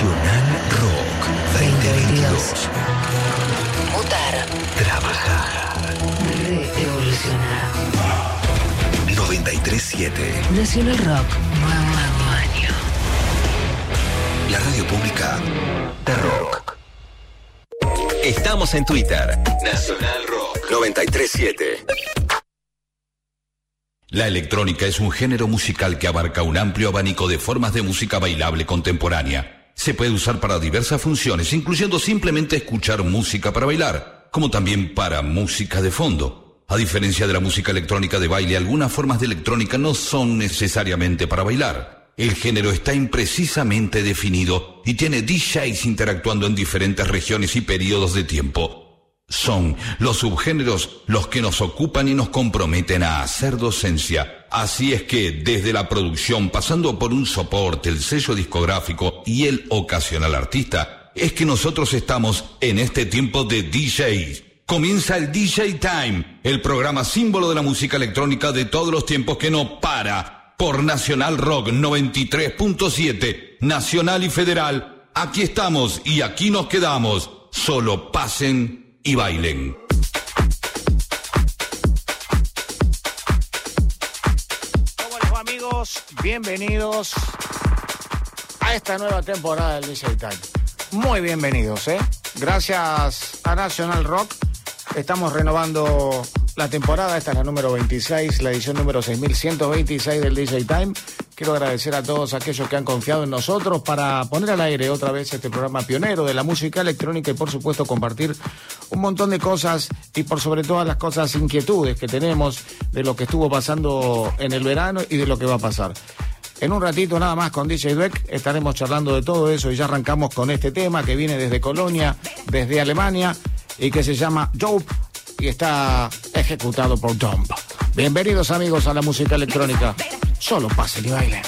Nacional Rock 2022. Mutar. Trabajar. Revolucionar. 937. Nacional Rock. Nuevo año. La radio pública de rock. Estamos en Twitter. Nacional Rock 937. La electrónica es un género musical que abarca un amplio abanico de formas de música bailable contemporánea. Se puede usar para diversas funciones, incluyendo simplemente escuchar música para bailar, como también para música de fondo. A diferencia de la música electrónica de baile, algunas formas de electrónica no son necesariamente para bailar. El género está imprecisamente definido y tiene DJs interactuando en diferentes regiones y periodos de tiempo. Son los subgéneros los que nos ocupan y nos comprometen a hacer docencia. Así es que desde la producción, pasando por un soporte, el sello discográfico y el ocasional artista, es que nosotros estamos en este tiempo de DJs. Comienza el DJ Time, el programa símbolo de la música electrónica de todos los tiempos que no para. Por Nacional Rock 93.7, Nacional y Federal. Aquí estamos y aquí nos quedamos. Solo pasen y bailen. ¿Cómo les amigos? Bienvenidos a esta nueva temporada del DJ Time. Muy bienvenidos, ¿eh? Gracias a National Rock. Estamos renovando la temporada. Esta es la número 26, la edición número 6126 del DJ Time. Quiero agradecer a todos aquellos que han confiado en nosotros para poner al aire otra vez este programa pionero de la música electrónica y por supuesto compartir un montón de cosas y por sobre todas las cosas inquietudes que tenemos de lo que estuvo pasando en el verano y de lo que va a pasar. En un ratito nada más con DJ Dweck estaremos charlando de todo eso y ya arrancamos con este tema que viene desde Colonia, desde Alemania y que se llama Dope y está ejecutado por Dump. Bienvenidos amigos a la música electrónica. Solo pasen y bailen.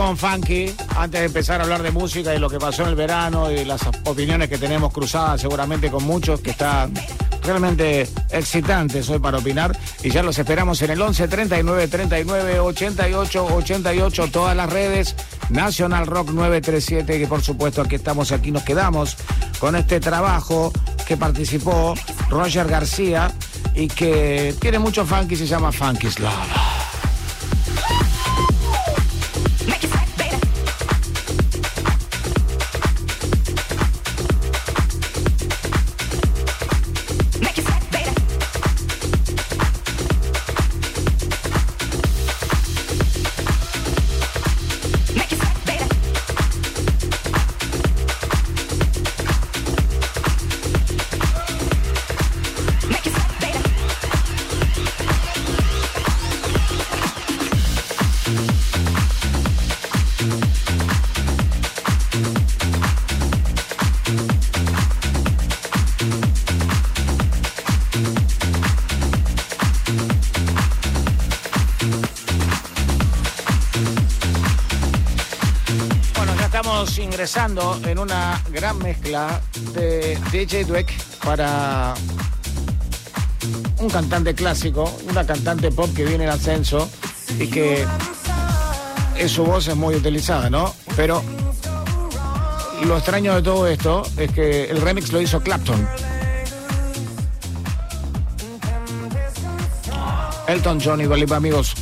Con Funky antes de empezar a hablar de música y lo que pasó en el verano y las opiniones que tenemos cruzadas seguramente con muchos que están realmente excitantes hoy para opinar y ya los esperamos en el 11 39 39 88 88 todas las redes Nacional Rock 937 que por supuesto aquí estamos aquí nos quedamos con este trabajo que participó Roger García y que tiene mucho funky se llama Funky Love. Gran mezcla de DJ Dweck para un cantante clásico, una cantante pop que viene en ascenso y que es, su voz es muy utilizada, ¿no? Pero lo extraño de todo esto es que el remix lo hizo Clapton. Elton John y amigos.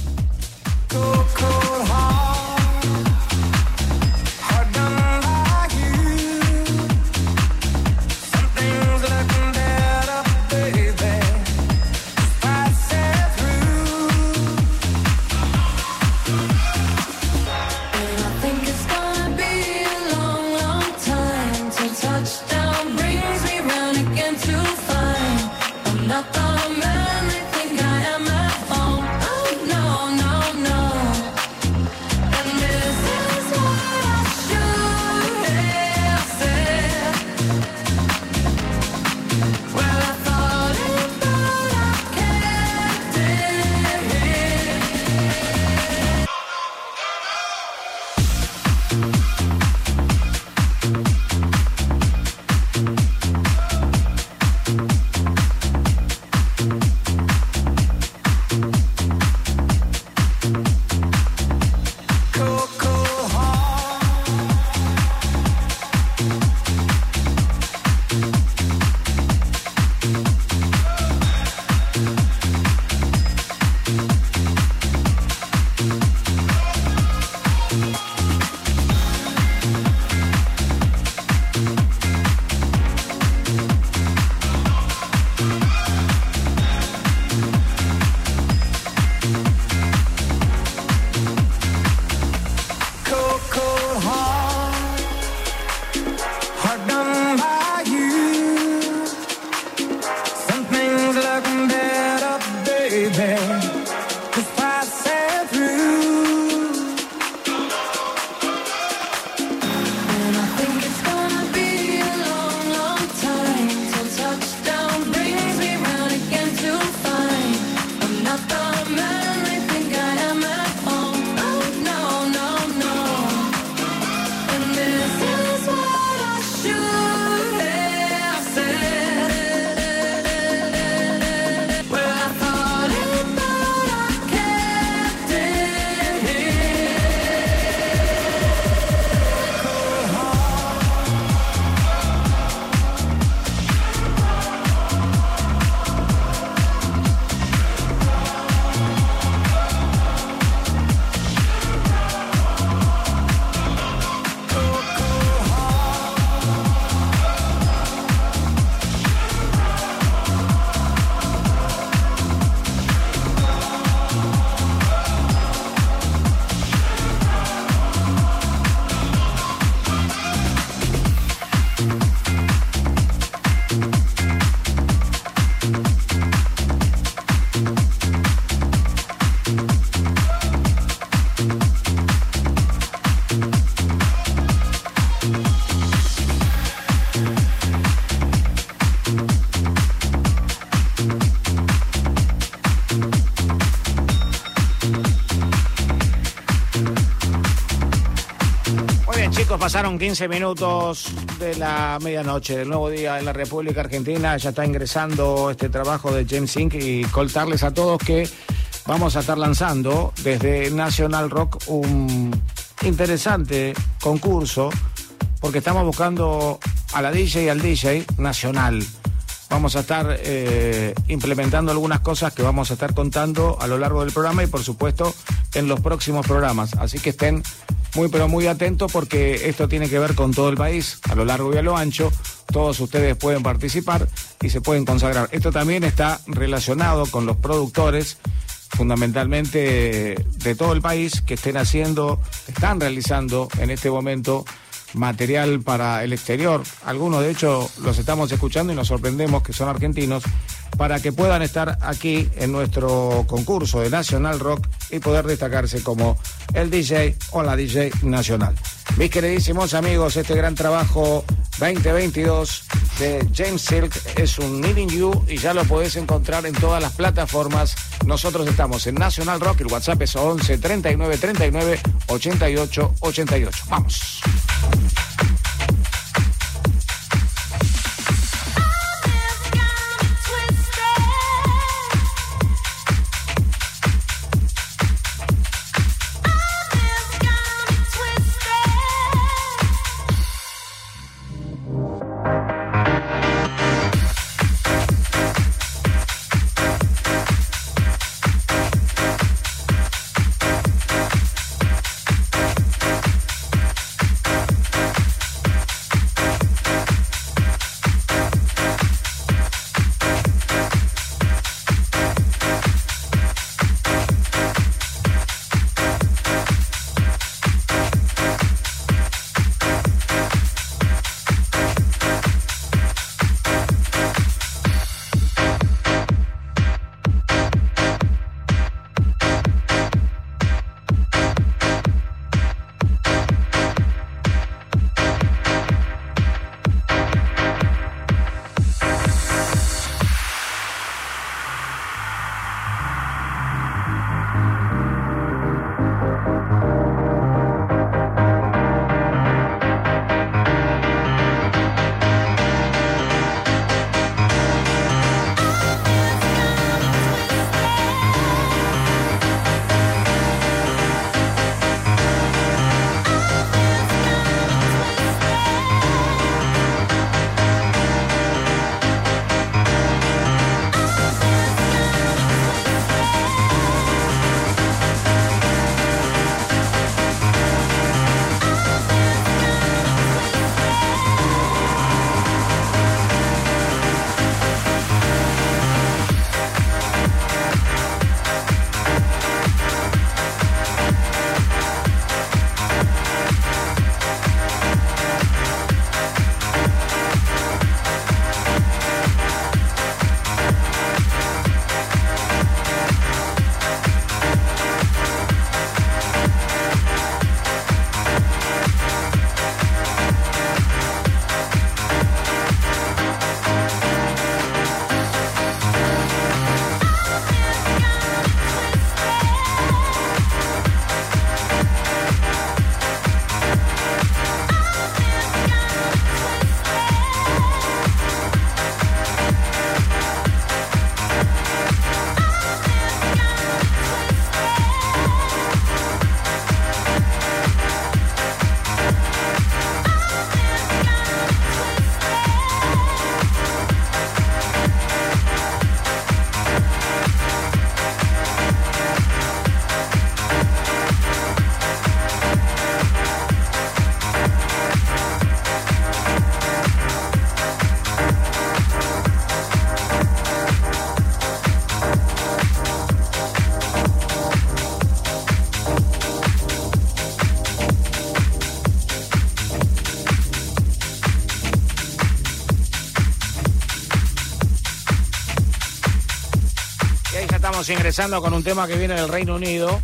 Pasaron 15 minutos de la medianoche del nuevo día en la República Argentina. Ya está ingresando este trabajo de James Inc. y contarles a todos que vamos a estar lanzando desde National Rock un interesante concurso porque estamos buscando a la DJ y al DJ nacional. Vamos a estar eh, implementando algunas cosas que vamos a estar contando a lo largo del programa y por supuesto en los próximos programas. Así que estén muy pero muy atentos porque esto tiene que ver con todo el país, a lo largo y a lo ancho. Todos ustedes pueden participar y se pueden consagrar. Esto también está relacionado con los productores fundamentalmente de todo el país que estén haciendo, están realizando en este momento material para el exterior. Algunos de hecho los estamos escuchando y nos sorprendemos que son argentinos para que puedan estar aquí en nuestro concurso de National Rock y poder destacarse como el DJ o la DJ nacional. Mis queridísimos amigos, este gran trabajo 2022 de James Silk es un Needing You y ya lo podés encontrar en todas las plataformas. Nosotros estamos en National Rock, el WhatsApp es 11 39 39 88 88. Vamos. Ingresando con un tema que viene del Reino Unido.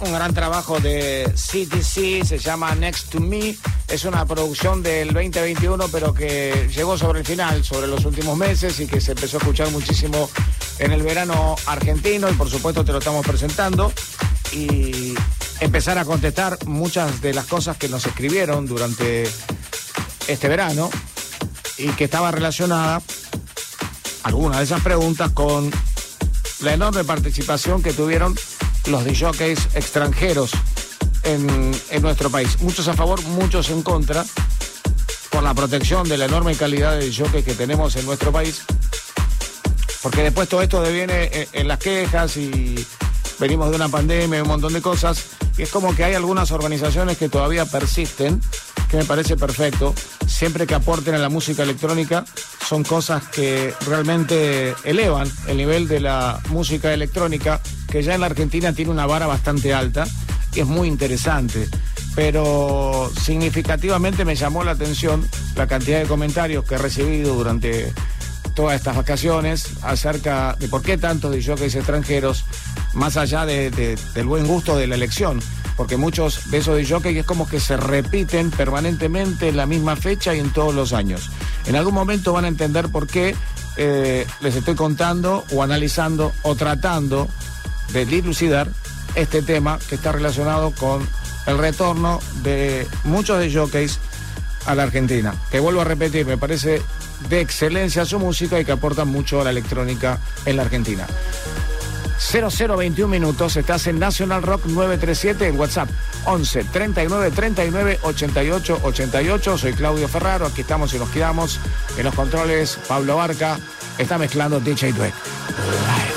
Un gran trabajo de CTC, se llama Next to Me. Es una producción del 2021, pero que llegó sobre el final, sobre los últimos meses y que se empezó a escuchar muchísimo en el verano argentino y por supuesto te lo estamos presentando. Y empezar a contestar muchas de las cosas que nos escribieron durante este verano y que estaba relacionada, algunas de esas preguntas, con la enorme participación que tuvieron los DJs extranjeros en, en nuestro país. Muchos a favor, muchos en contra, por la protección de la enorme calidad de DJs que tenemos en nuestro país. Porque después todo esto deviene en, en las quejas y venimos de una pandemia y un montón de cosas. Y es como que hay algunas organizaciones que todavía persisten, que me parece perfecto. Siempre que aporten a la música electrónica, son cosas que realmente elevan el nivel de la música electrónica, que ya en la Argentina tiene una vara bastante alta y es muy interesante. Pero significativamente me llamó la atención la cantidad de comentarios que he recibido durante todas estas vacaciones acerca de por qué tantos jockeys extranjeros, más allá de, de, del buen gusto de la elección, porque muchos de esos de jockeys es como que se repiten permanentemente en la misma fecha y en todos los años. En algún momento van a entender por qué eh, les estoy contando o analizando o tratando de dilucidar este tema que está relacionado con el retorno de muchos de jockeys a la Argentina. Que vuelvo a repetir, me parece de excelencia su música y que aporta mucho a la electrónica en la Argentina. 0021 minutos, estás en National Rock 937 en WhatsApp 11 39 39 88 88. Soy Claudio Ferraro, aquí estamos y nos quedamos. En los controles, Pablo Barca está mezclando DJ Dweck.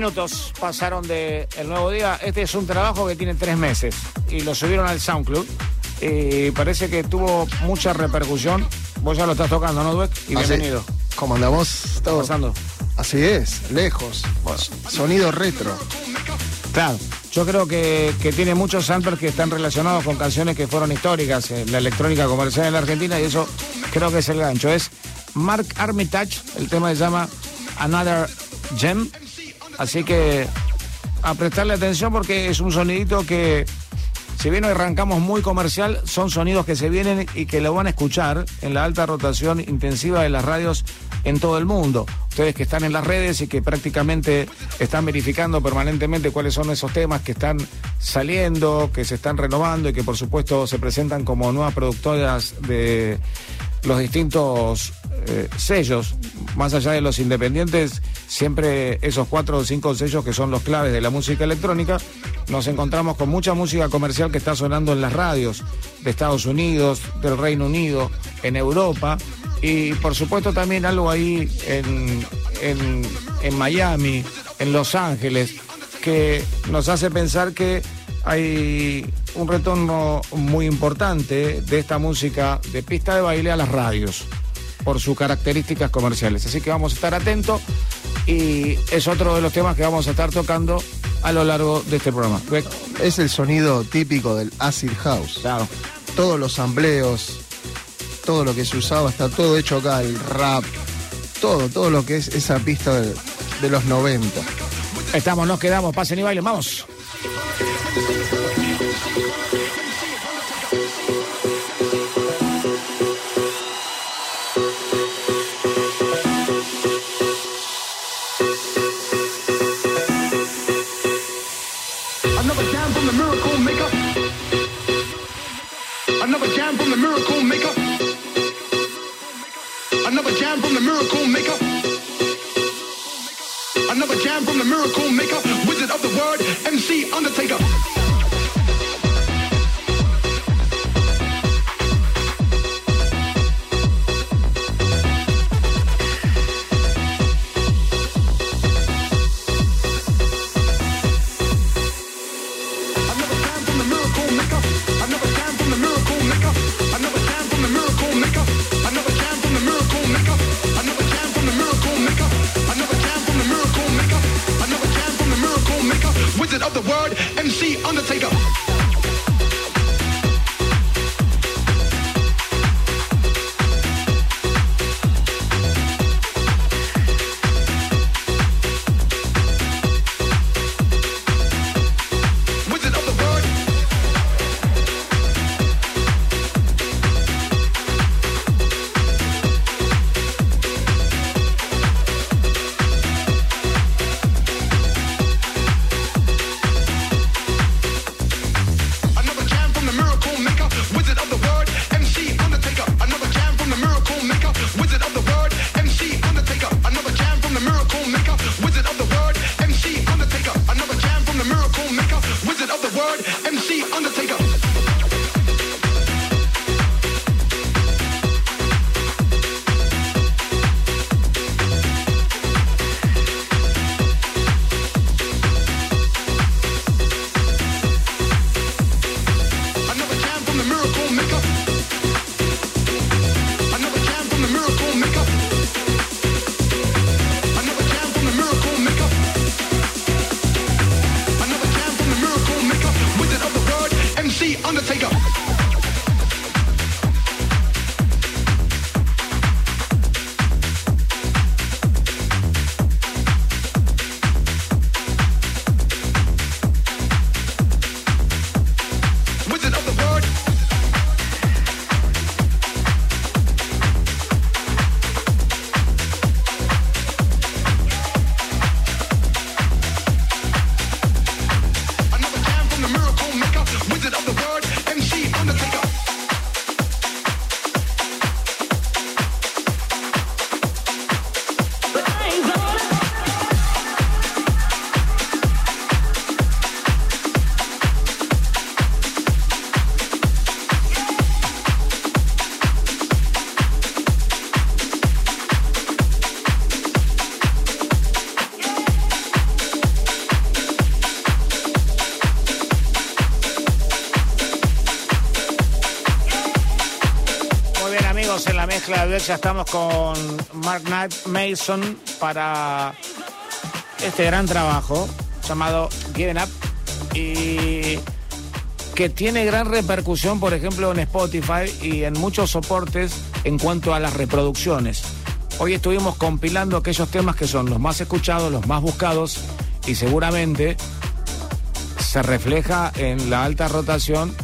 Minutos pasaron de el nuevo día. Este es un trabajo que tiene tres meses y lo subieron al SoundCloud. Y parece que tuvo mucha repercusión. Vos ya lo estás tocando, ¿no, Dweck? Y Así- bienvenido. ¿Cómo andamos? ¿Qué Todo. pasando? Así es, lejos. Sonido retro. Claro, yo creo que, que tiene muchos samples que están relacionados con canciones que fueron históricas en la electrónica comercial en la Argentina y eso creo que es el gancho. Es Mark Armitage, el tema se llama Another Gem. Así que a prestarle atención porque es un sonidito que, si bien arrancamos muy comercial, son sonidos que se vienen y que lo van a escuchar en la alta rotación intensiva de las radios en todo el mundo. Ustedes que están en las redes y que prácticamente están verificando permanentemente cuáles son esos temas que están saliendo, que se están renovando y que por supuesto se presentan como nuevas productoras de los distintos eh, sellos, más allá de los independientes, siempre esos cuatro o cinco sellos que son los claves de la música electrónica, nos encontramos con mucha música comercial que está sonando en las radios de Estados Unidos, del Reino Unido, en Europa y por supuesto también algo ahí en, en, en Miami, en Los Ángeles, que nos hace pensar que hay un retorno muy importante de esta música de pista de baile a las radios por sus características comerciales. Así que vamos a estar atentos y es otro de los temas que vamos a estar tocando a lo largo de este programa. Es el sonido típico del acid house. Claro. Todos los sampleos, todo lo que se usaba, está todo hecho acá, el rap, todo, todo lo que es esa pista de, de los 90. Estamos, nos quedamos, pasen y bailen, vamos. The miracle maker. Another jam from the miracle maker. Another jam from the miracle maker. Wizard of the word, MC Undertaker. Mezcla de ya estamos con Mark Knight Mason para este gran trabajo llamado Given Up y que tiene gran repercusión, por ejemplo, en Spotify y en muchos soportes en cuanto a las reproducciones. Hoy estuvimos compilando aquellos temas que son los más escuchados, los más buscados y seguramente se refleja en la alta rotación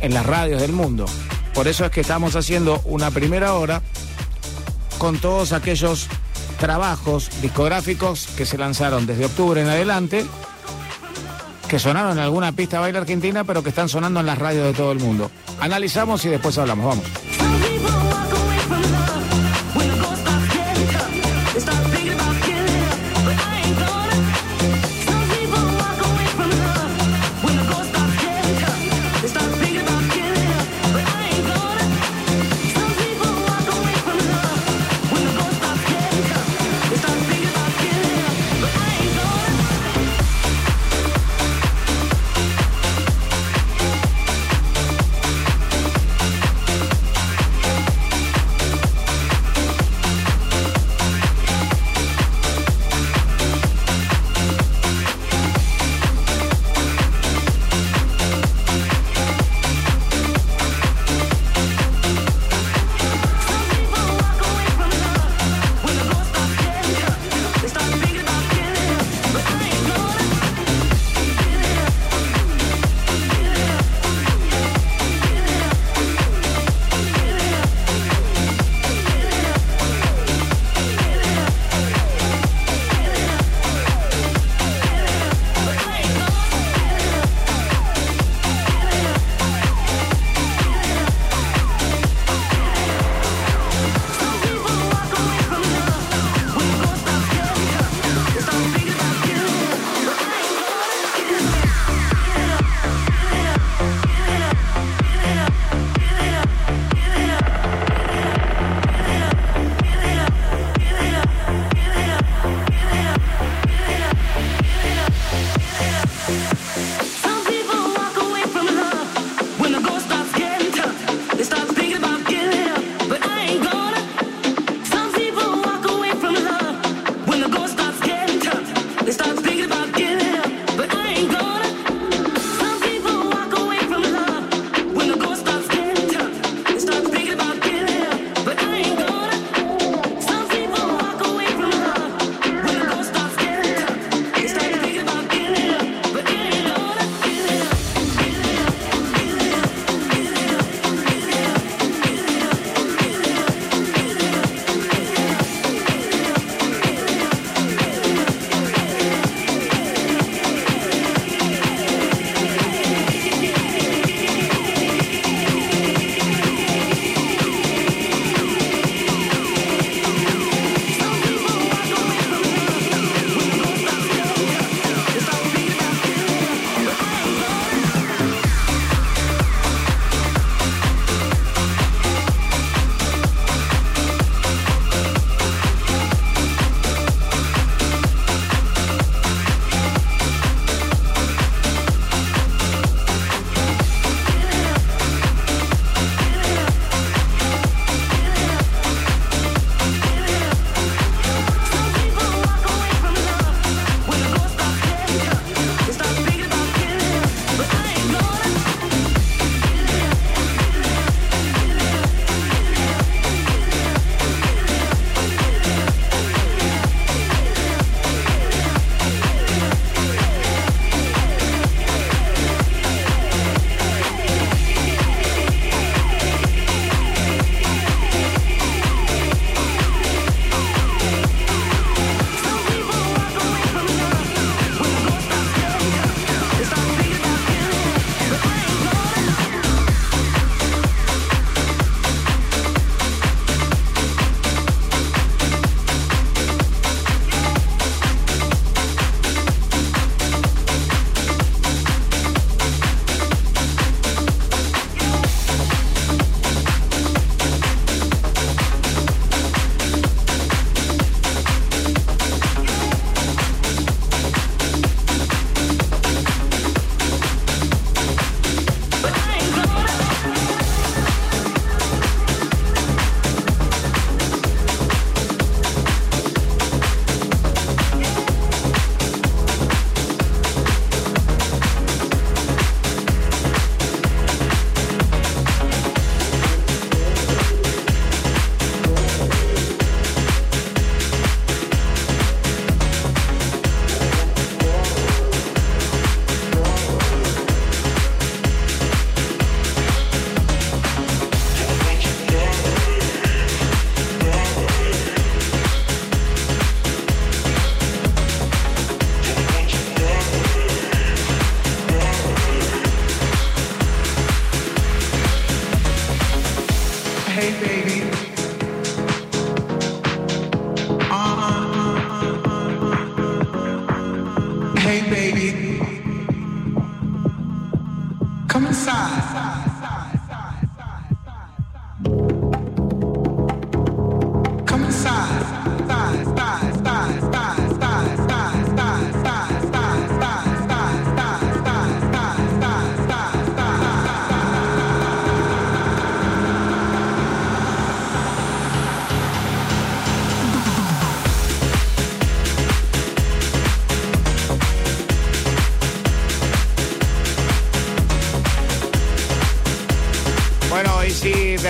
en las radios del mundo. Por eso es que estamos haciendo una primera hora con todos aquellos trabajos discográficos que se lanzaron desde octubre en adelante, que sonaron en alguna pista baile argentina, pero que están sonando en las radios de todo el mundo. Analizamos y después hablamos. Vamos.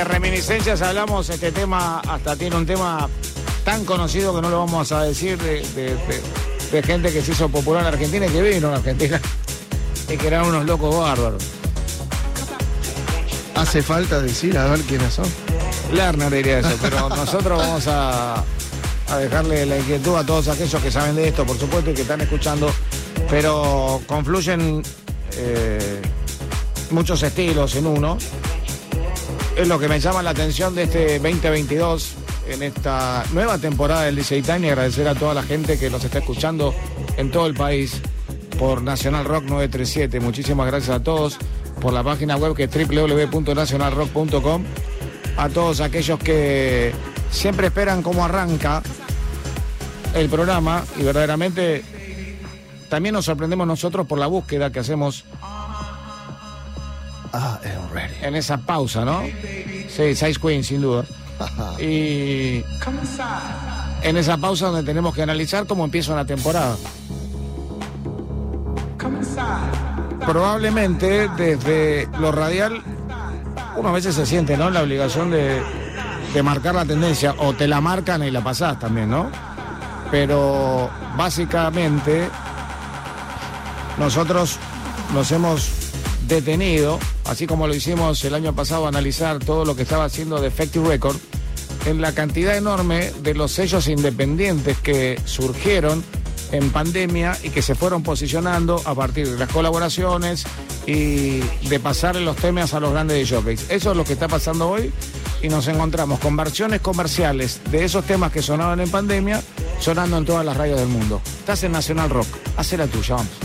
De reminiscencias hablamos, este tema hasta tiene un tema tan conocido que no lo vamos a decir de, de- de- de gente que se hizo popular en Argentina y que vino a Argentina y que eran unos locos bárbaros. Hace falta decir a ver quiénes son. Lerner diría eso, pero nosotros vamos a, a dejarle la inquietud a todos aquellos que saben de esto, por supuesto, y que están escuchando, pero confluyen eh, muchos estilos en uno. Es lo que me llama la atención de este 2022, en esta nueva temporada del DJ Time, y agradecer a toda la gente que nos está escuchando en todo el país por Nacional Rock 937. Muchísimas gracias a todos por la página web que es www.nacionalrock.com a todos aquellos que siempre esperan cómo arranca el programa y verdaderamente también nos sorprendemos nosotros por la búsqueda que hacemos en esa pausa, ¿no? Sí, Size Queen, sin duda. Y en esa pausa donde tenemos que analizar cómo empieza una temporada. Probablemente desde lo radial uno a veces se siente, ¿no? La obligación de, de marcar la tendencia, o te la marcan y la pasás también, ¿no? Pero básicamente nosotros nos hemos detenido, así como lo hicimos el año pasado, analizar todo lo que estaba haciendo Defective Record, en la cantidad enorme de los sellos independientes que surgieron en pandemia y que se fueron posicionando a partir de las colaboraciones y de pasarle los temas a los grandes jockeys. Eso es lo que está pasando hoy y nos encontramos con versiones comerciales de esos temas que sonaban en pandemia sonando en todas las radios del mundo. Estás en Nacional Rock, haz la tuya, vamos.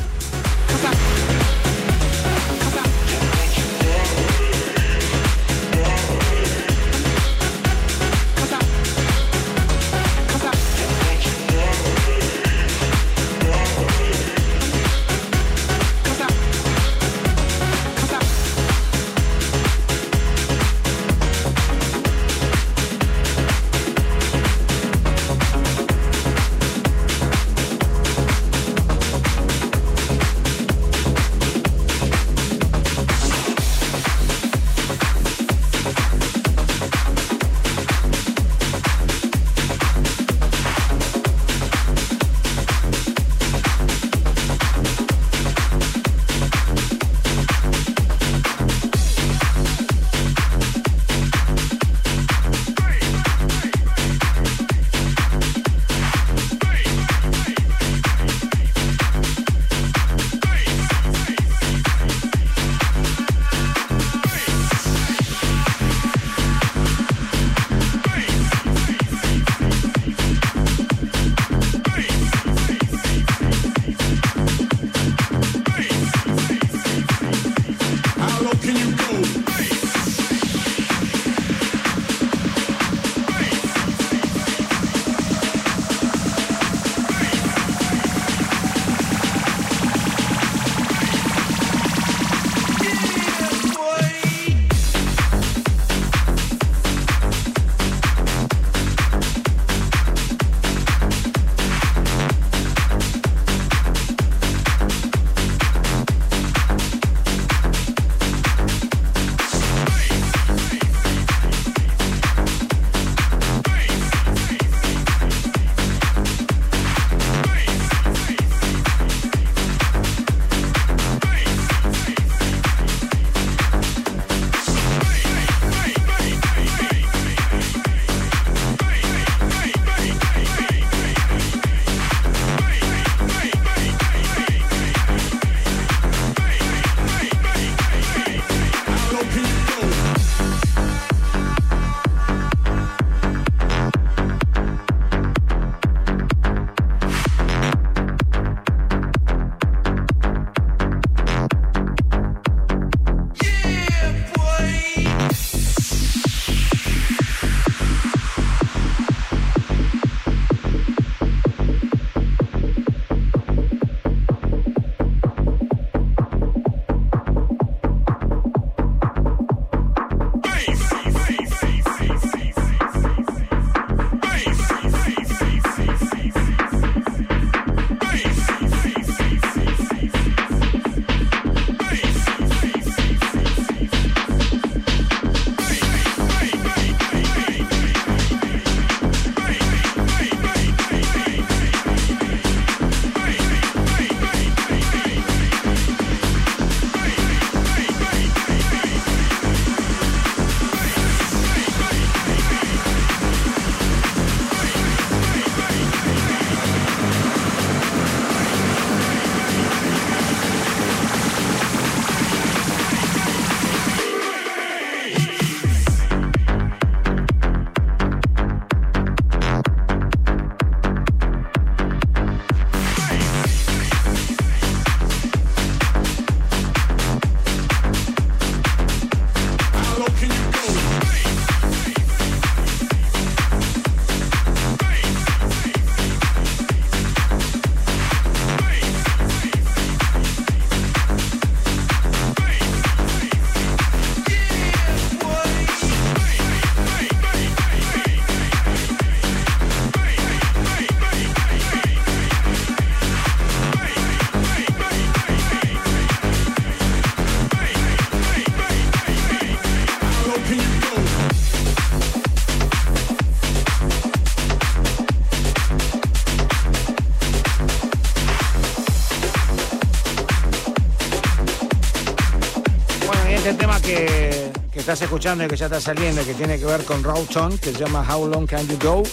Estás escuchando y que ya está saliendo, que tiene que ver con Rawton, que se llama How Long Can You Go.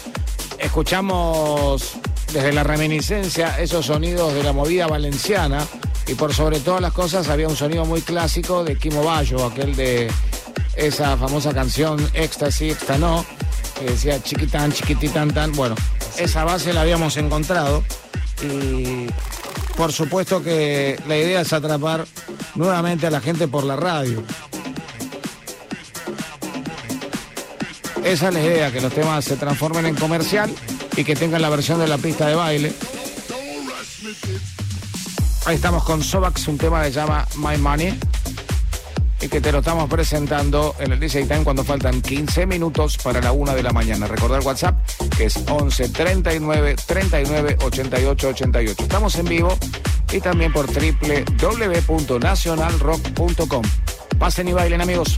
Escuchamos desde la reminiscencia esos sonidos de la movida valenciana y por sobre todas las cosas había un sonido muy clásico de Kimo Bayo, aquel de esa famosa canción Éxtasis, Exta no, que decía chiquitán, chiquititán, tan. Bueno, esa base la habíamos encontrado y por supuesto que la idea es atrapar nuevamente a la gente por la radio. Esa es la idea, que los temas se transformen en comercial y que tengan la versión de la pista de baile. Ahí estamos con Sobax, un tema que se llama My Money y que te lo estamos presentando en el DJ Time cuando faltan 15 minutos para la una de la mañana. Recordar WhatsApp que es 11 39 39 88 88. Estamos en vivo y también por www.nacionalrock.com. Pasen y bailen amigos.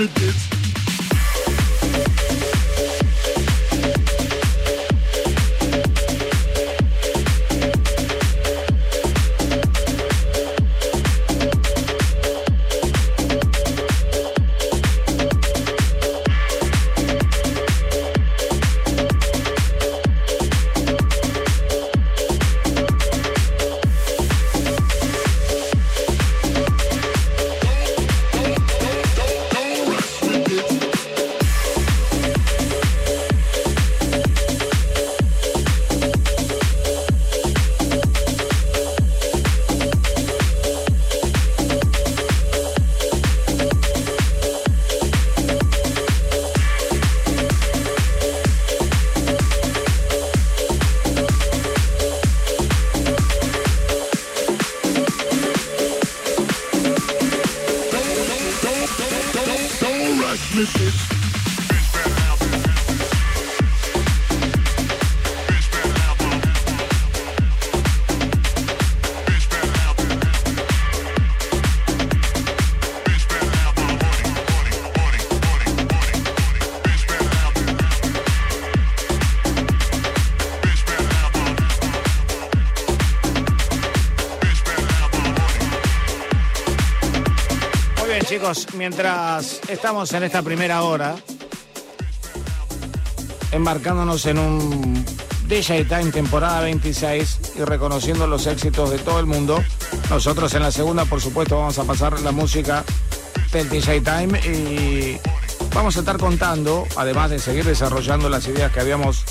Muy bien, mientras estamos en esta primera hora, embarcándonos en un DJ Time temporada 26 y reconociendo los éxitos de todo el mundo, nosotros en la segunda, por supuesto, vamos a pasar la música del DJ Time y vamos a estar contando, además de seguir desarrollando las ideas que habíamos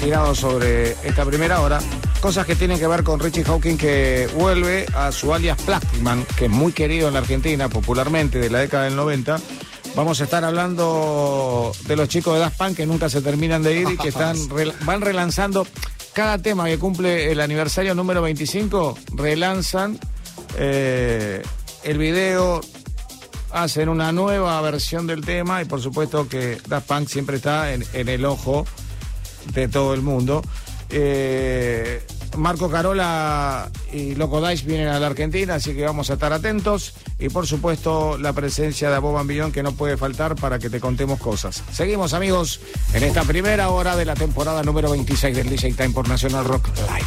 tirado sobre esta primera hora, cosas que tienen que ver con Richie Hawking que vuelve a su alias Plastic Man, que es muy querido en la Argentina, popularmente de la década del 90. Vamos a estar hablando de los chicos de Daft Punk que nunca se terminan de ir y que están van relanzando cada tema que cumple el aniversario número 25, relanzan eh, el video, hacen una nueva versión del tema y por supuesto que Daft Punk siempre está en, en el ojo de todo el mundo. Eh, Marco Carola y Loco Dice vienen a la Argentina, así que vamos a estar atentos. Y por supuesto, la presencia de Bob Billón que no puede faltar para que te contemos cosas. Seguimos, amigos, en esta primera hora de la temporada número 26 del DJ Time por National Rock Live.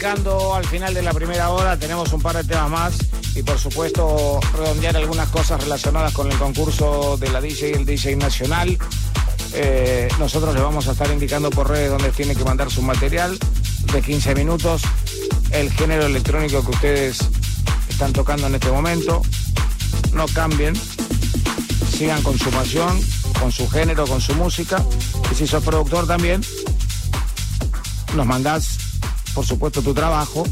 Acercando al final de la primera hora, tenemos un par de temas más y por supuesto redondear algunas cosas relacionadas con el concurso de la DJ y el DJ Nacional. Eh, nosotros les vamos a estar indicando por redes donde tiene que mandar su material de 15 minutos, el género electrónico que ustedes están tocando en este momento. No cambien, sigan con su pasión, con su género, con su música. Y si sos productor también, nos mandás, por supuesto, tu trabajo,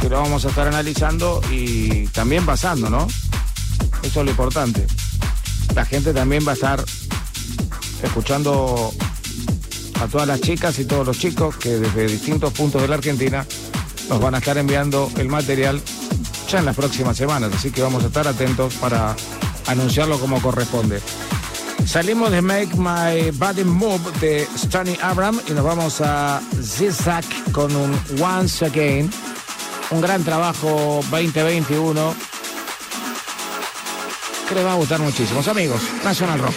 que lo vamos a estar analizando y también basando, ¿no? Eso es lo importante. La gente también va a estar escuchando a todas las chicas y todos los chicos que desde distintos puntos de la Argentina nos van a estar enviando el material ya en las próximas semanas, así que vamos a estar atentos para anunciarlo como corresponde. Salimos de Make My Body Move de Stanley Abram y nos vamos a Zigzag con un Once Again. Un gran trabajo 2021 que les va a gustar muchísimo. Amigos, National Rock.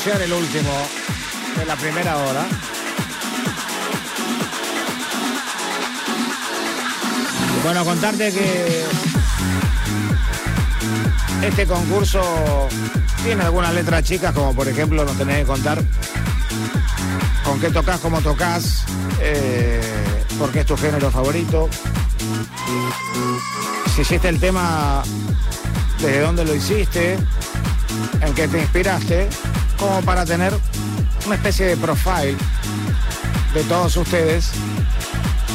Anunciar el último de la primera hora. Bueno, contarte que este concurso tiene algunas letras chicas, como por ejemplo nos tenés que contar con qué tocas, cómo tocas, eh, por qué es tu género favorito. Si hiciste el tema desde dónde lo hiciste, en qué te inspiraste, como para tener una especie de profile de todos ustedes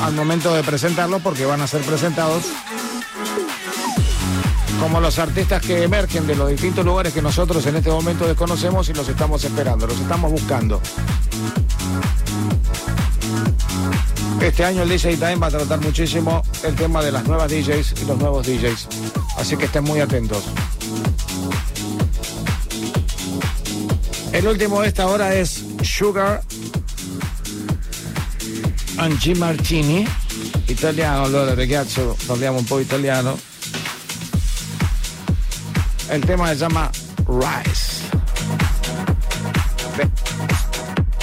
al momento de presentarlo, porque van a ser presentados como los artistas que emergen de los distintos lugares que nosotros en este momento desconocemos y los estamos esperando, los estamos buscando. Este año el DJ Time va a tratar muchísimo el tema de las nuevas DJs y los nuevos DJs. Así que estén muy atentos. El último de esta hora es Sugar Angie Martini, italiano. Allora ragazzo, parliamo un po' italiano. El tema se llama Rise.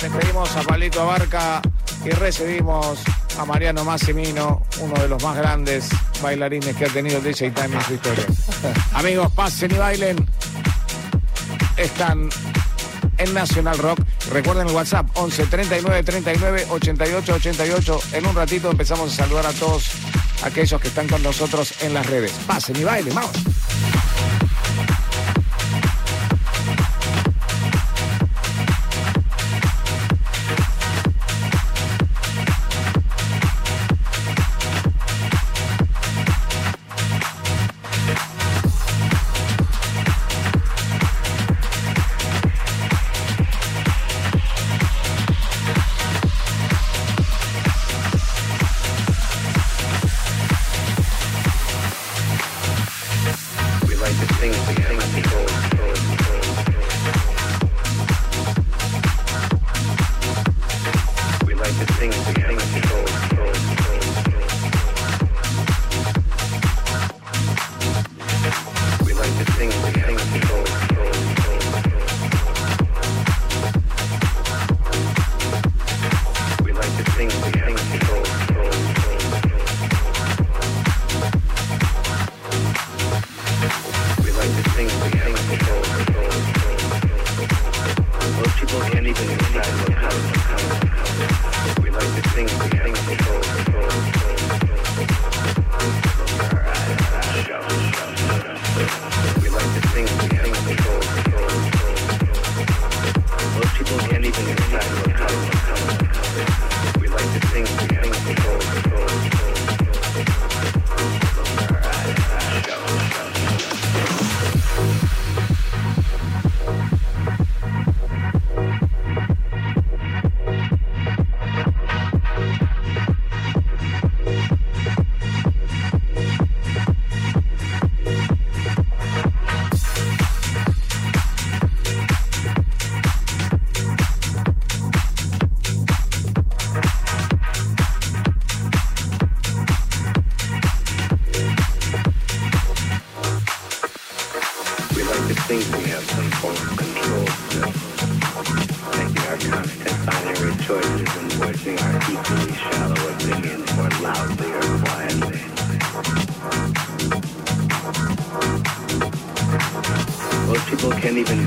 Despedimos a Palito Abarca y recibimos a Mariano Massimino, uno de los más grandes bailarines que ha tenido DJ Time en su historia. Amigos, pasen y bailen. Están en Nacional Rock. Recuerden el WhatsApp 11 39 39 88 88. En un ratito empezamos a saludar a todos aquellos que están con nosotros en las redes. Pasen y bailen, vamos.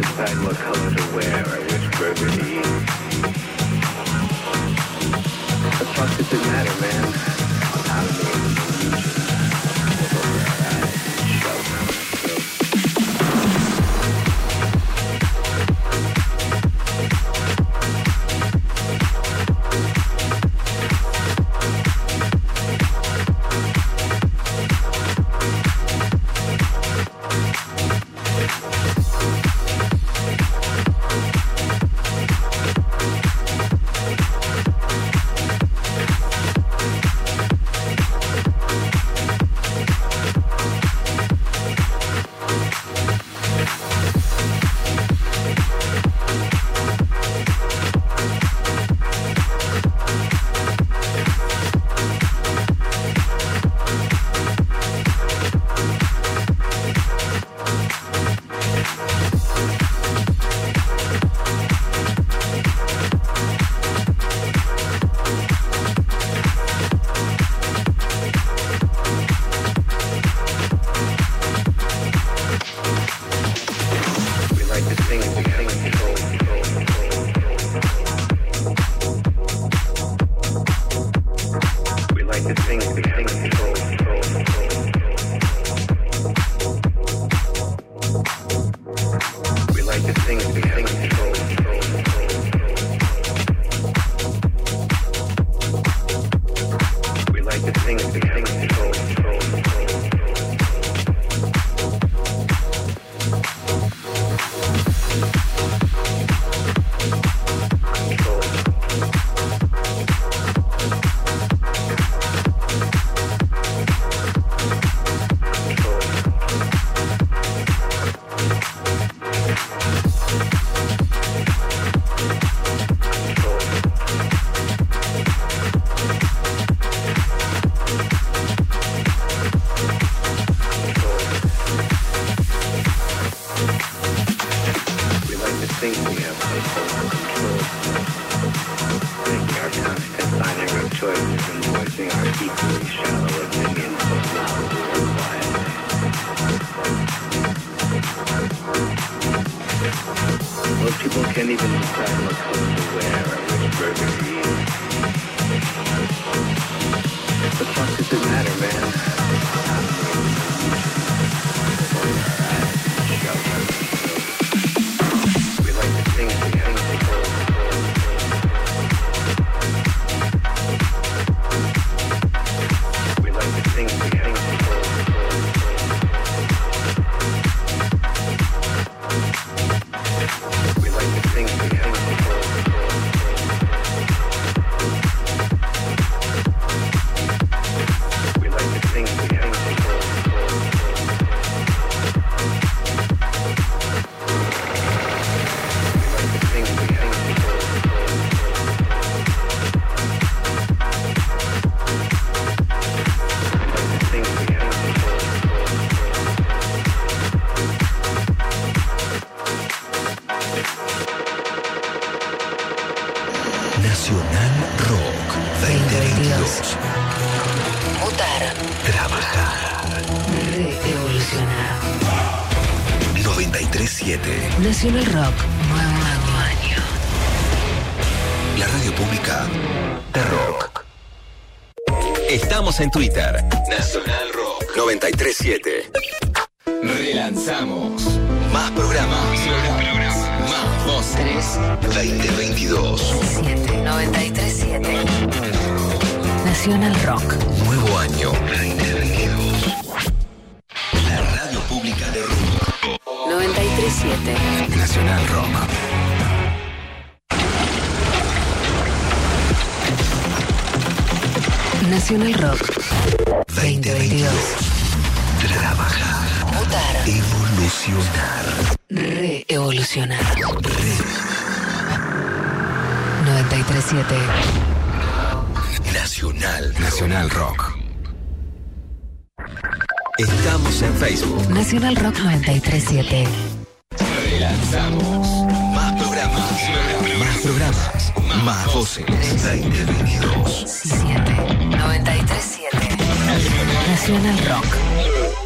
decide what color to wear or which burger to eat. What fuck does it matter, man? Nacional Rock. Nuevo año. La radio pública de rock. Estamos en Twitter. Nacional Rock 937. Relanzamos. Más programas. Más voces. 2022. 7 93 7. Nacional Rock. Nuevo año 2022. 7. Nacional Rock. Nacional Rock. 2022. Trabajar. Mutar. Evolucionar. Reevolucionar. 93 7. Nacional. Nacional Rock. Estamos en Facebook. Nacional Rock 93 7. Relanzamos. Más programas. Más programas. Más voces. 2022. 7. 93 7. Nacional Rock.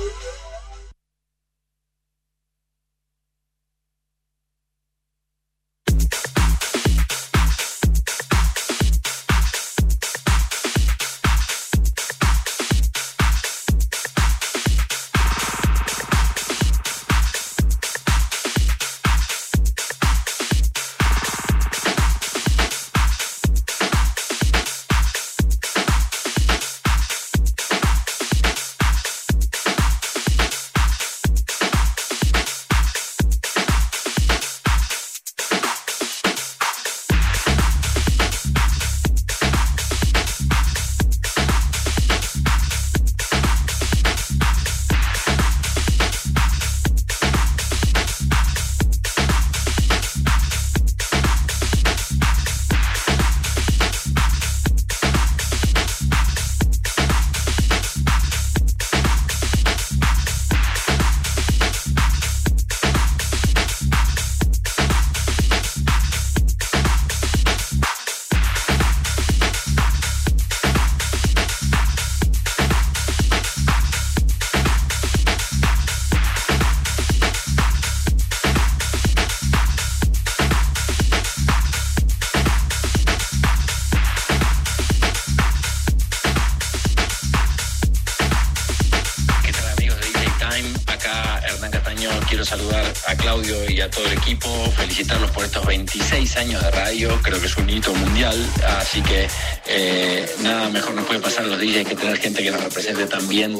DJs que tener gente que nos represente también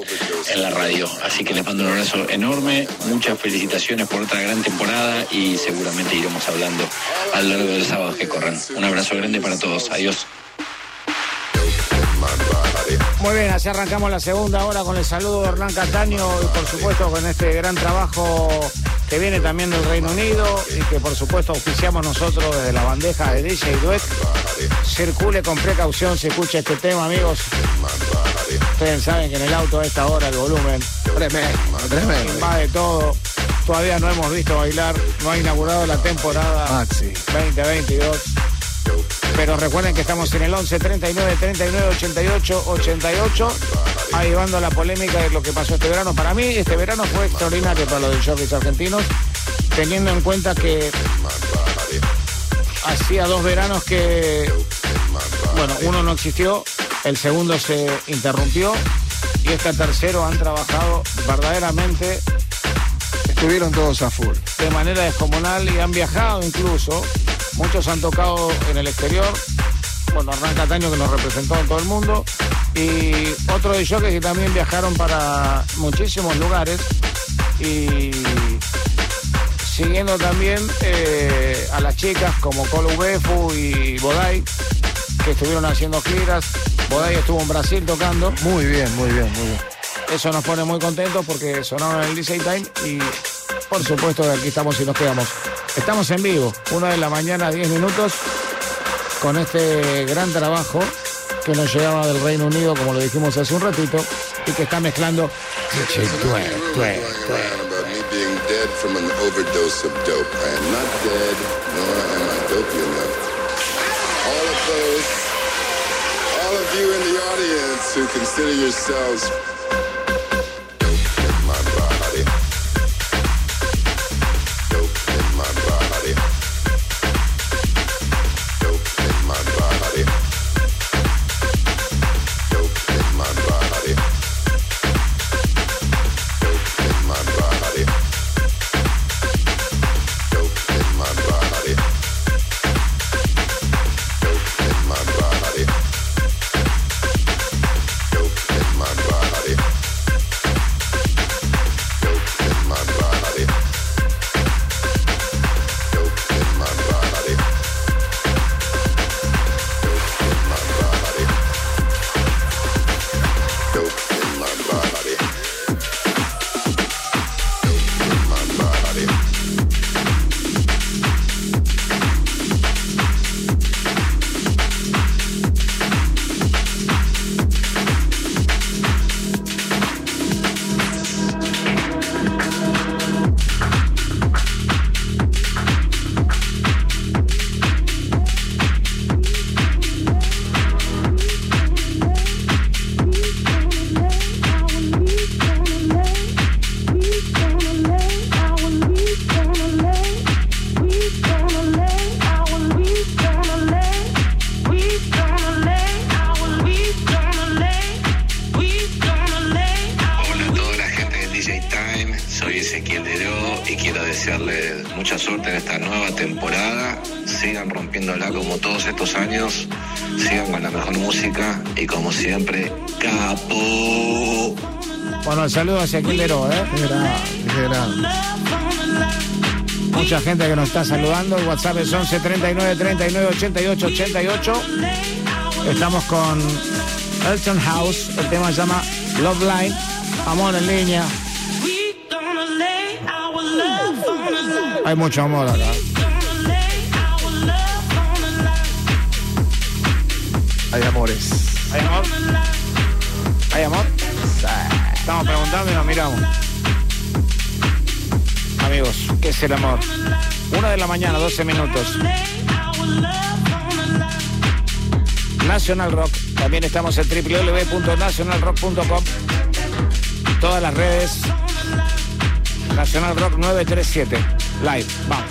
en la radio. Así que les mando un abrazo enorme, muchas felicitaciones por otra gran temporada y seguramente iremos hablando a lo largo de los sábados que corran. Un abrazo grande para todos, adiós. Muy bien, así arrancamos la segunda hora con el saludo de Hernán Cataño y por supuesto con este gran trabajo que viene también del Reino Unido y que por supuesto auspiciamos nosotros desde la bandeja de DJ Duet. Circule con precaución si escucha este tema, amigos. Ustedes saben que en el auto a esta hora el volumen Tremendo, tremendo. invade todo. Todavía no hemos visto bailar, no ha inaugurado la temporada Maxi. 2022. Pero recuerden que estamos en el 11 39 39 88 88, avivando la polémica de lo que pasó este verano. Para mí, este verano fue extraordinario para los jockeys argentinos, teniendo en cuenta que hacía dos veranos que, bueno, uno no existió, el segundo se interrumpió y este tercero han trabajado verdaderamente Estuvieron todos a full. de manera descomunal y han viajado incluso. Muchos han tocado en el exterior. Bueno, Hernán Cataño que nos representó en todo el mundo. Y otros de jockeys que también viajaron para muchísimos lugares. Y siguiendo también eh, a las chicas como Colo Ubefu y Bodai, que estuvieron haciendo giras. Bodai estuvo en Brasil tocando. Muy bien, muy bien, muy bien. Eso nos pone muy contentos porque sonaron en el DJ Time y por supuesto que aquí estamos y nos quedamos. Estamos en vivo, una de la mañana, 10 minutos, con este gran trabajo que nos llegaba del Reino Unido, como lo dijimos hace un ratito, y que está mezclando DJ Twerk, Twerk, Twerk. about me being dead from an overdose of dope. I am not dead, nor am I dopey enough. All of those, all of you in the audience who consider yourselves saludo hacia Quildero, ¿eh? Qué grande. Mucha gente que nos está saludando. El WhatsApp es 11 39 39 88 88. Estamos con Elton House. El tema se llama Love Line. Amor en línea. Hay mucho amor acá. Hay amores. Estamos preguntando y nos miramos. Amigos, ¿qué es el amor? Una de la mañana, 12 minutos. National Rock. También estamos en www.nationalrock.com. Todas las redes. National Rock 937. Live. Vamos.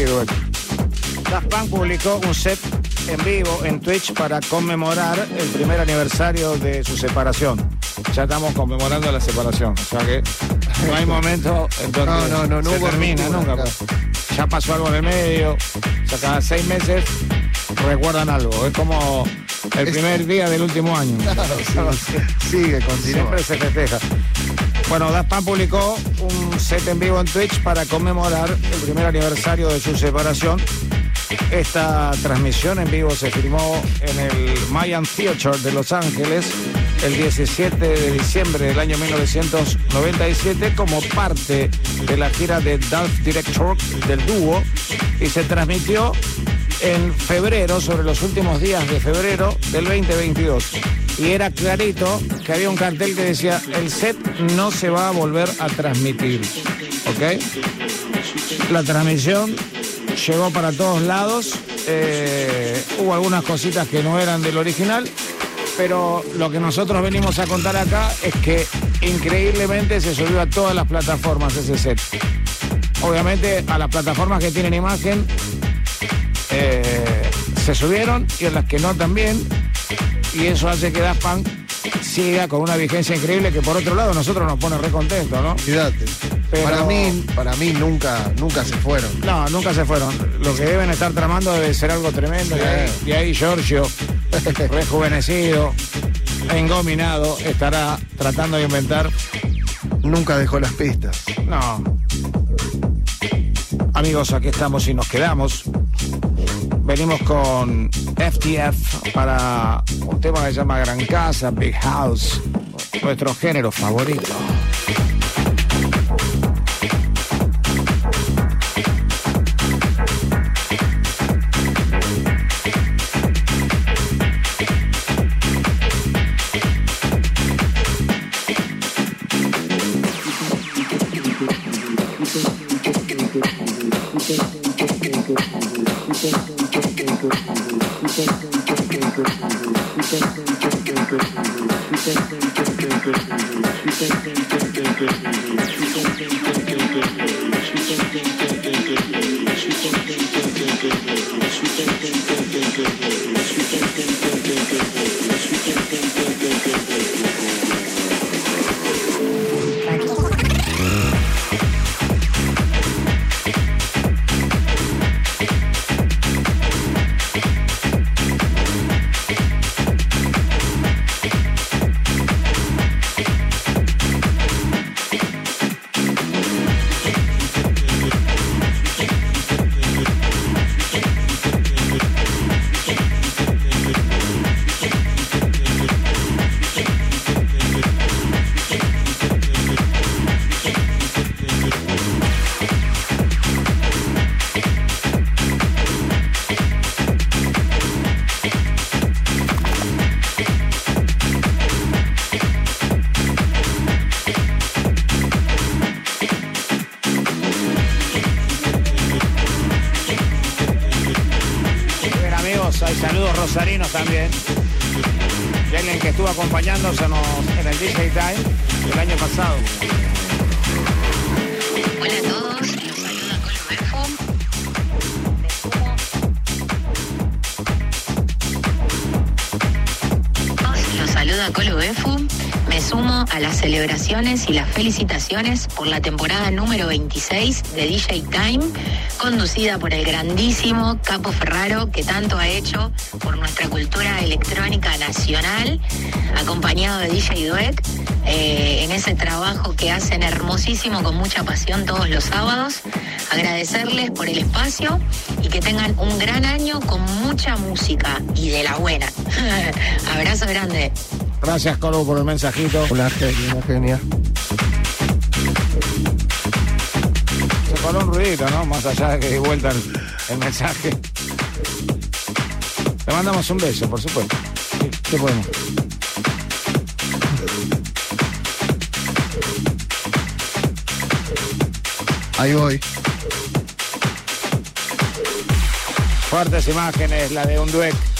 Duet. Daft Punk publicó un set en vivo en Twitch para conmemorar el primer aniversario de su separación. Ya estamos conmemorando la separación, o sea que no hay momento en donde No, no, no, no se termina nunca. Ya pasó algo en el medio, o sea, cada seis meses recuerdan algo. Es como el primer día del último año. Sigue, continúa. Siempre se festeja. Bueno, Daft Punk publicó un set en vivo en Twitch para conmemorar el primer aniversario de su separación. Esta transmisión en vivo se filmó en el Mayan Theater de Los Ángeles el 17 de diciembre del año 1997 como parte de la gira de Daft Director del dúo y se transmitió en febrero, sobre los últimos días de febrero del 2022. Y era clarito que había un cartel que decía, el set no se va a volver a transmitir. ¿Ok? La transmisión llegó para todos lados. eh, hubo algunas cositas que no eran del original, pero lo que nosotros venimos a contar acá es que increíblemente se subió a todas las plataformas ese set. Obviamente a las plataformas que tienen imagen eh, se subieron y en las que no también. Y eso hace que Daft Punk siga con una vigencia increíble que por otro lado nosotros nos pone re contentos, ¿no? Olvídate. Pero- Para mí, para mí nunca, nunca se fueron. No, nunca se fueron. Lo que deben estar tramando debe ser algo tremendo. Y ahí, y ahí Giorgio, rejuvenecido, engominado, estará tratando de inventar. Nunca dejó las pistas. No. Amigos, aquí estamos y nos quedamos. Venimos con FTF para un tema que se llama Gran Casa, Big House, nuestro género favorito. Saluda Colo Befo. Me sumo a las celebraciones y las felicitaciones por la temporada número 26 de DJ Time, conducida por el grandísimo Capo Ferraro, que tanto ha hecho por nuestra cultura electrónica nacional, acompañado de DJ Duet, eh, en ese trabajo que hacen hermosísimo con mucha pasión todos los sábados. Agradecerles por el espacio y que tengan un gran año con mucha música y de la buena. Abrazo grande. Gracias, Colo, por el mensajito. Una genia, una genia. Se paró un ruidito, ¿no? Más allá de que di vuelta el, el mensaje. Le mandamos un beso, por supuesto. ¿Qué, podemos? Ahí voy. Fuertes imágenes, la de un duet.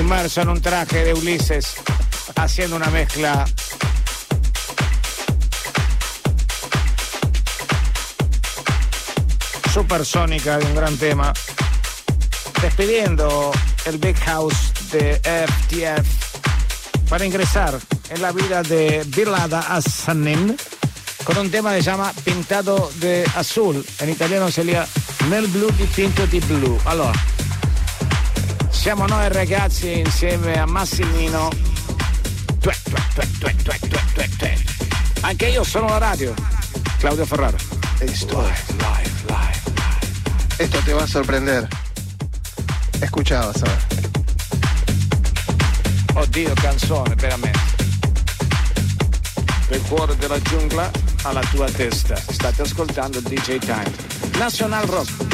Inmerso en un traje de Ulises, haciendo una mezcla. supersónica de un gran tema. Despidiendo el Big House de FTF para ingresar en la vida de Bilada Asanin con un tema que se llama Pintado de Azul. En italiano sería Nel blu dipinto di blu. Siamo noi ragazzi insieme a Massimino. Tue, tue, tue. Anche io sono la radio. Claudio Ferrara. Esto, esto te va a sorprender. Escucha, vas a ver. Oddio, canzone, veramente. Dal cuore della giungla alla tua testa. State ascoltando il DJ Time. National Rock.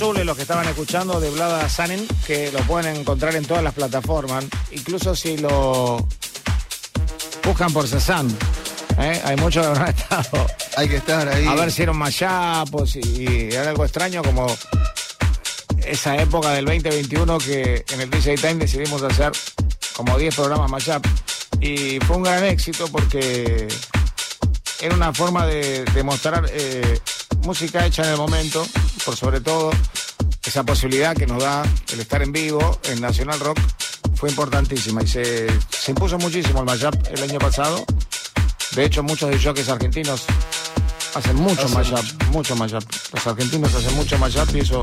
Pintado de azul es lo que estaban escuchando de Blada Sanin, que lo pueden encontrar en todas las plataformas, incluso si lo buscan por Cezanne. ¿eh? Hay muchos que habrán estado. Hay que estar ahí. A ver si era un mashup o si era algo extraño como esa época del 2021 que en el DJ Time decidimos hacer como 10 programas mashup y fue un gran éxito porque era una forma de, de mostrar eh, música hecha en el momento, por sobre todo esa posibilidad que nos da el estar en vivo en Nacional Rock fue importantísima y se, se impuso muchísimo el mashup el año pasado. De hecho, muchos de jockeys argentinos hacen mucho Hacen mashup, mucho mashup. Los argentinos hacen mucho mashup y eso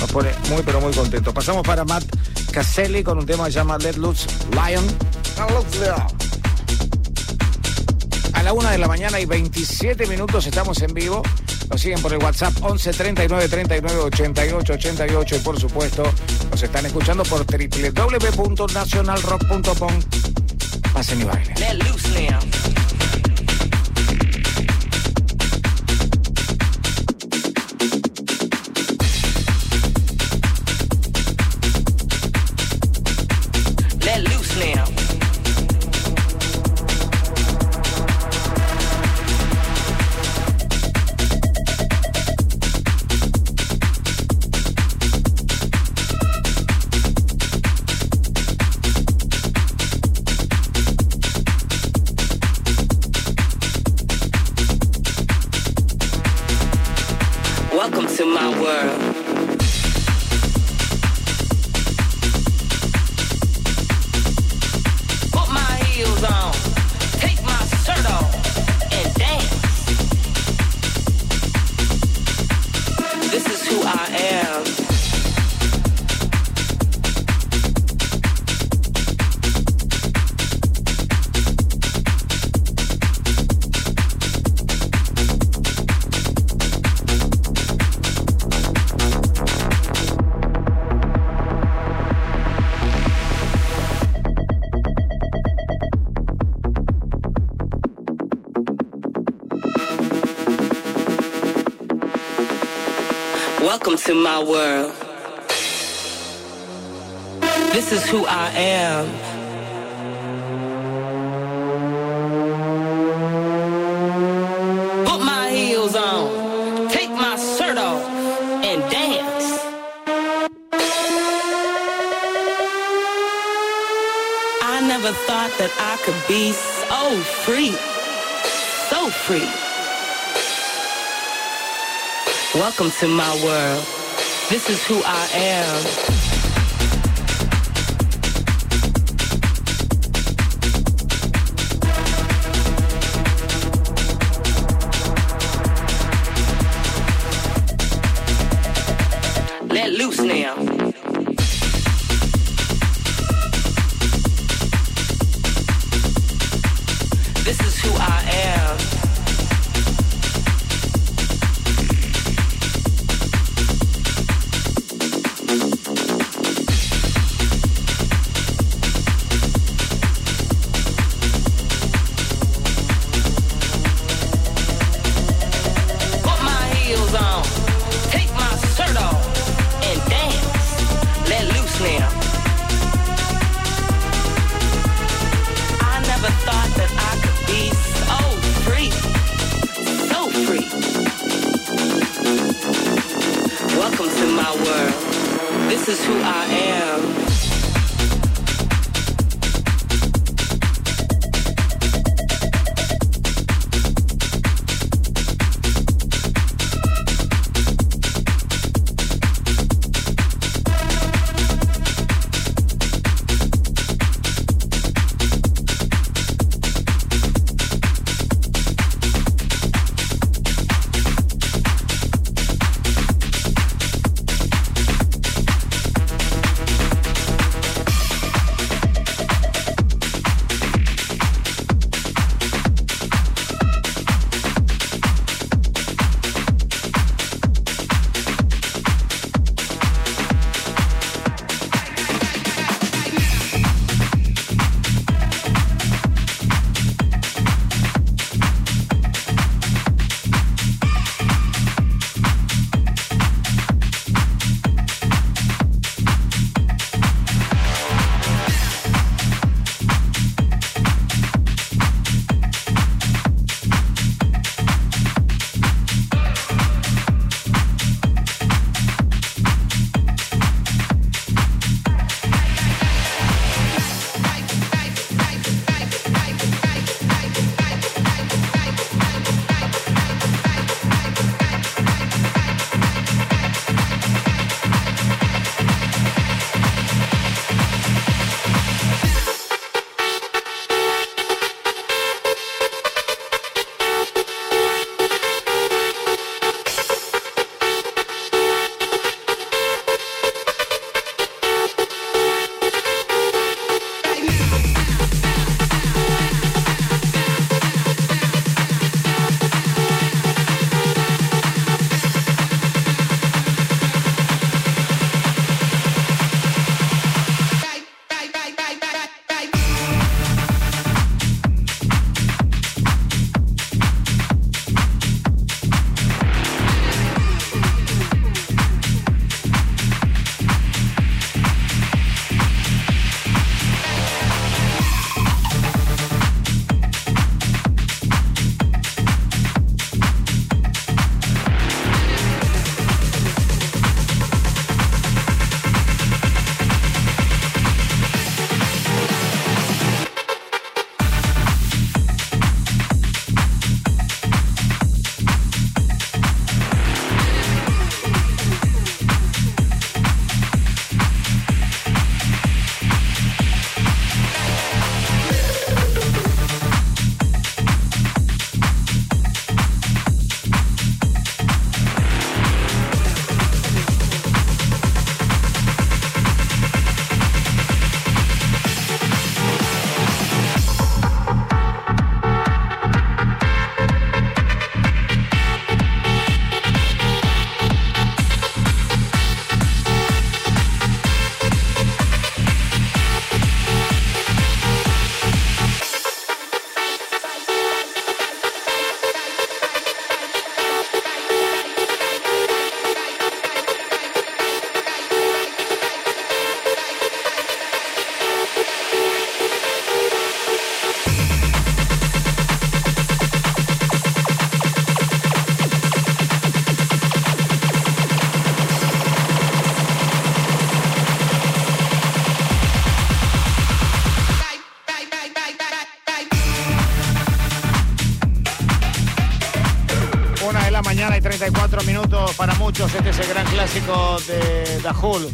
nos pone muy pero muy contentos. Pasamos para Matt Caselli con un tema que se llama Let Loose Lion. Let Loose Lion. A la una de la mañana y 27 minutos estamos en vivo. Nos siguen por el WhatsApp 11 39 39 88 88 y por supuesto nos están escuchando por www.nationalrock.com. Pasen y bailen. Welcome to my world. This is who I am. Put my heels on, take my shirt off, and dance. I never thought that I could be so free, so free. Welcome to my world. This is who I am. 34 minutos para muchos. Este es el gran clásico de Dahul,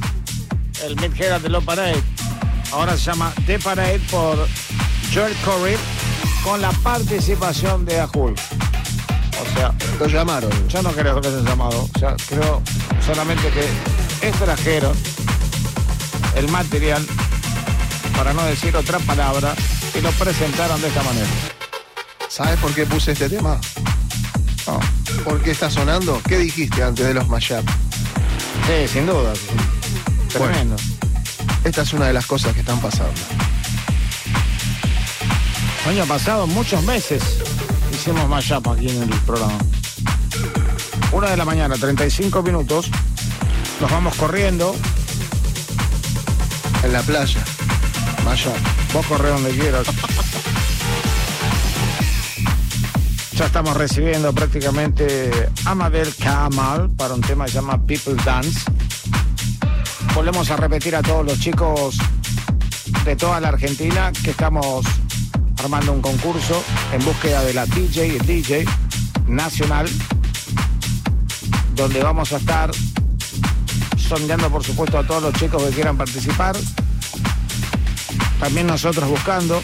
el Midhead de Low Parade. Ahora se llama The Parade por Joel Corey con la participación de Dahul. O sea, lo llamaron. Yo no creo que lo hayan llamado. O sea, creo solamente que extrajeron el material, para no decir otra palabra, y lo presentaron de esta manera. ¿Sabes por qué puse este tema? ¿Por qué está sonando? ¿Qué dijiste antes de los mashup? Sí, sin duda. Tremendo. esta es una de las cosas que están pasando. Año pasado, muchos meses, hicimos mashup aquí en el programa. Una de la mañana, 35 minutos. Nos vamos corriendo. En la playa. Mashup. Vos corre donde quieras. Estamos recibiendo prácticamente a Kamal para un tema que se llama People Dance. Volvemos a repetir a todos los chicos de toda la Argentina que estamos armando un concurso en búsqueda de la DJ y DJ nacional, donde vamos a estar sondeando por supuesto a todos los chicos que quieran participar. También nosotros buscando.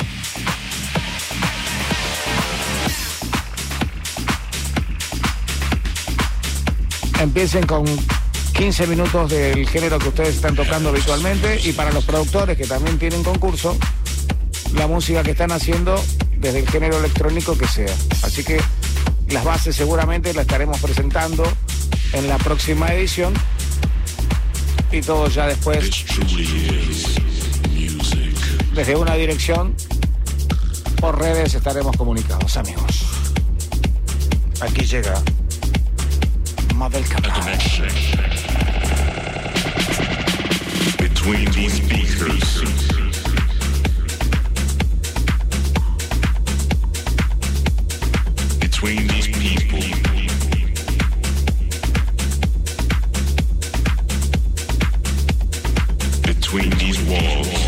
Empiecen con 15 minutos del género que ustedes están tocando habitualmente. Y para los productores que también tienen concurso, la música que están haciendo desde el género electrónico que sea. Así que las bases seguramente las estaremos presentando en la próxima edición. Y todo ya después. Desde una dirección por redes estaremos comunicados amigos. Aquí llega Mabel Cabral Between these speakers. Between these people. Between these walls.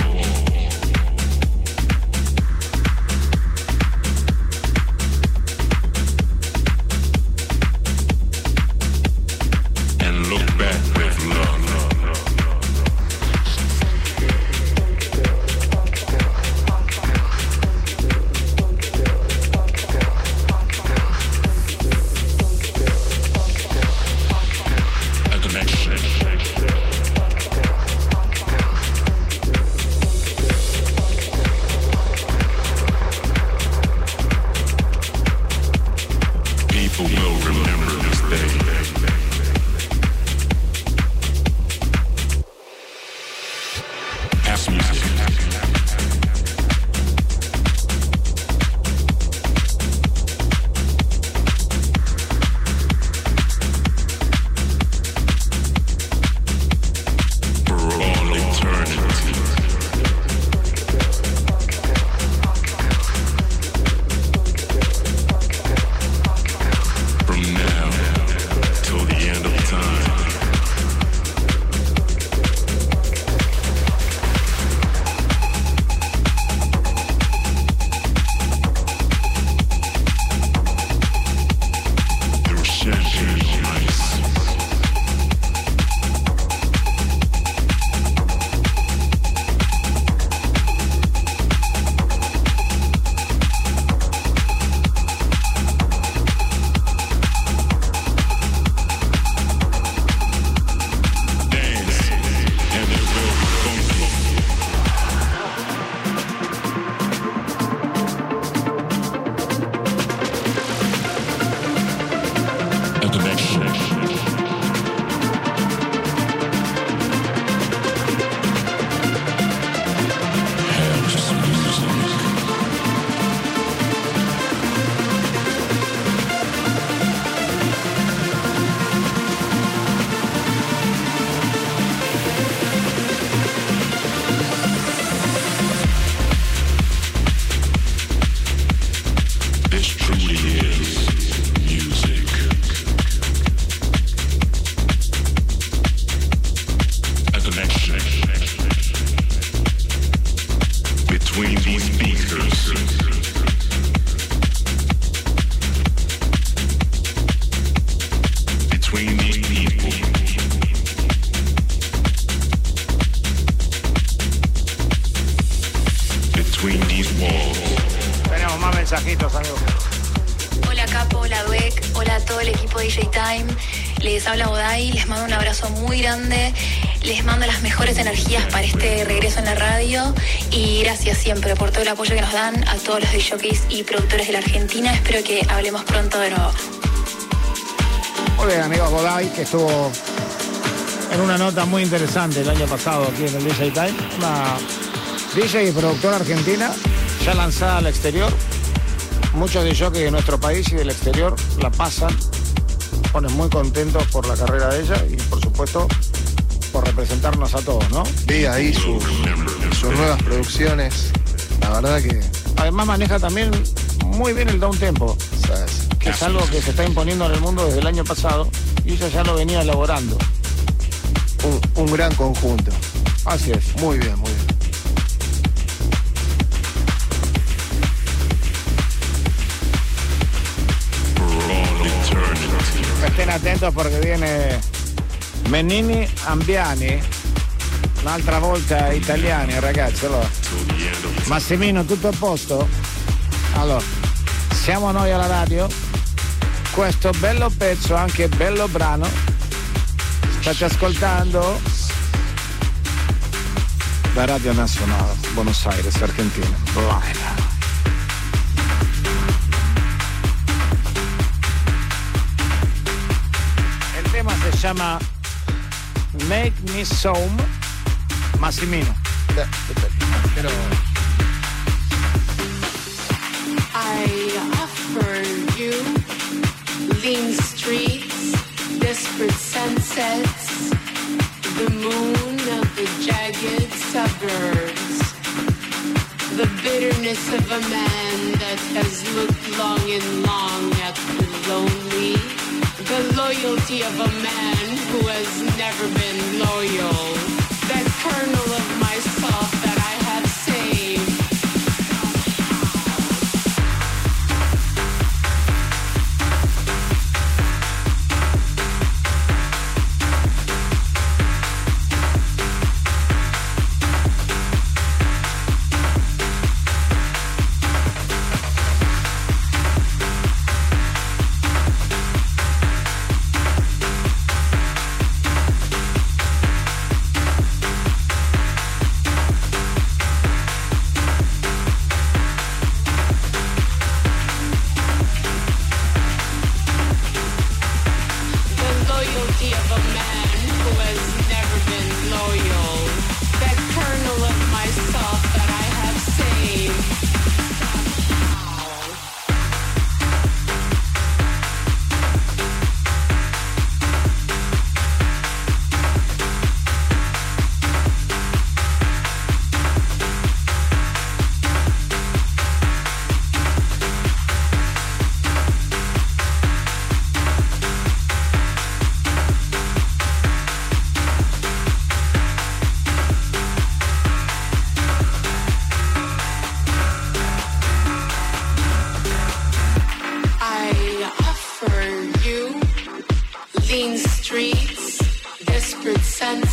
Más. Hola Capo, hola Duek, hola a todo el equipo de DJ Time. Les habla Odai, les mando un abrazo muy grande. Les mando las mejores energías para este regreso en la radio y gracias siempre por todo el apoyo que nos dan a todos los jockeys y productores de la Argentina. Espero que hablemos pronto de nuevo. Muy bien, amigos Bodai, que estuvo en una nota muy interesante el año pasado aquí en el DJ Time. Una DJ y productora argentina ya lanzada al exterior. Muchos de jockeys de nuestro país y del exterior la pasan, ponen muy contentos por la carrera de ella y por supuesto por representarnos a todos, ¿no? Vi ahí sus, sus nuevas producciones. La verdad que. Además maneja también muy bien el down tempo, que es algo que se está imponiendo en el mundo desde el año pasado y ella ya lo venía elaborando. Un, un gran conjunto. Así es. Muy bien, muy bien. Estén atentos porque viene Menini Ambiani, un'altra volta italiani ragazzi. Allora, Massimino, tutto a posto? Allora, siamo noi alla radio, questo bello pezzo, anche bello brano, state ascoltando da Radio Nazionale, Buenos Aires, Argentina. Live. El tema se llama Make Me Some Massimino. Pero I offer you lean streets, desperate sunsets, the moon of the jagged suburbs, the bitterness of a man that has looked long and long at the lonely, the loyalty of a man who has never been loyal, that kernel of myself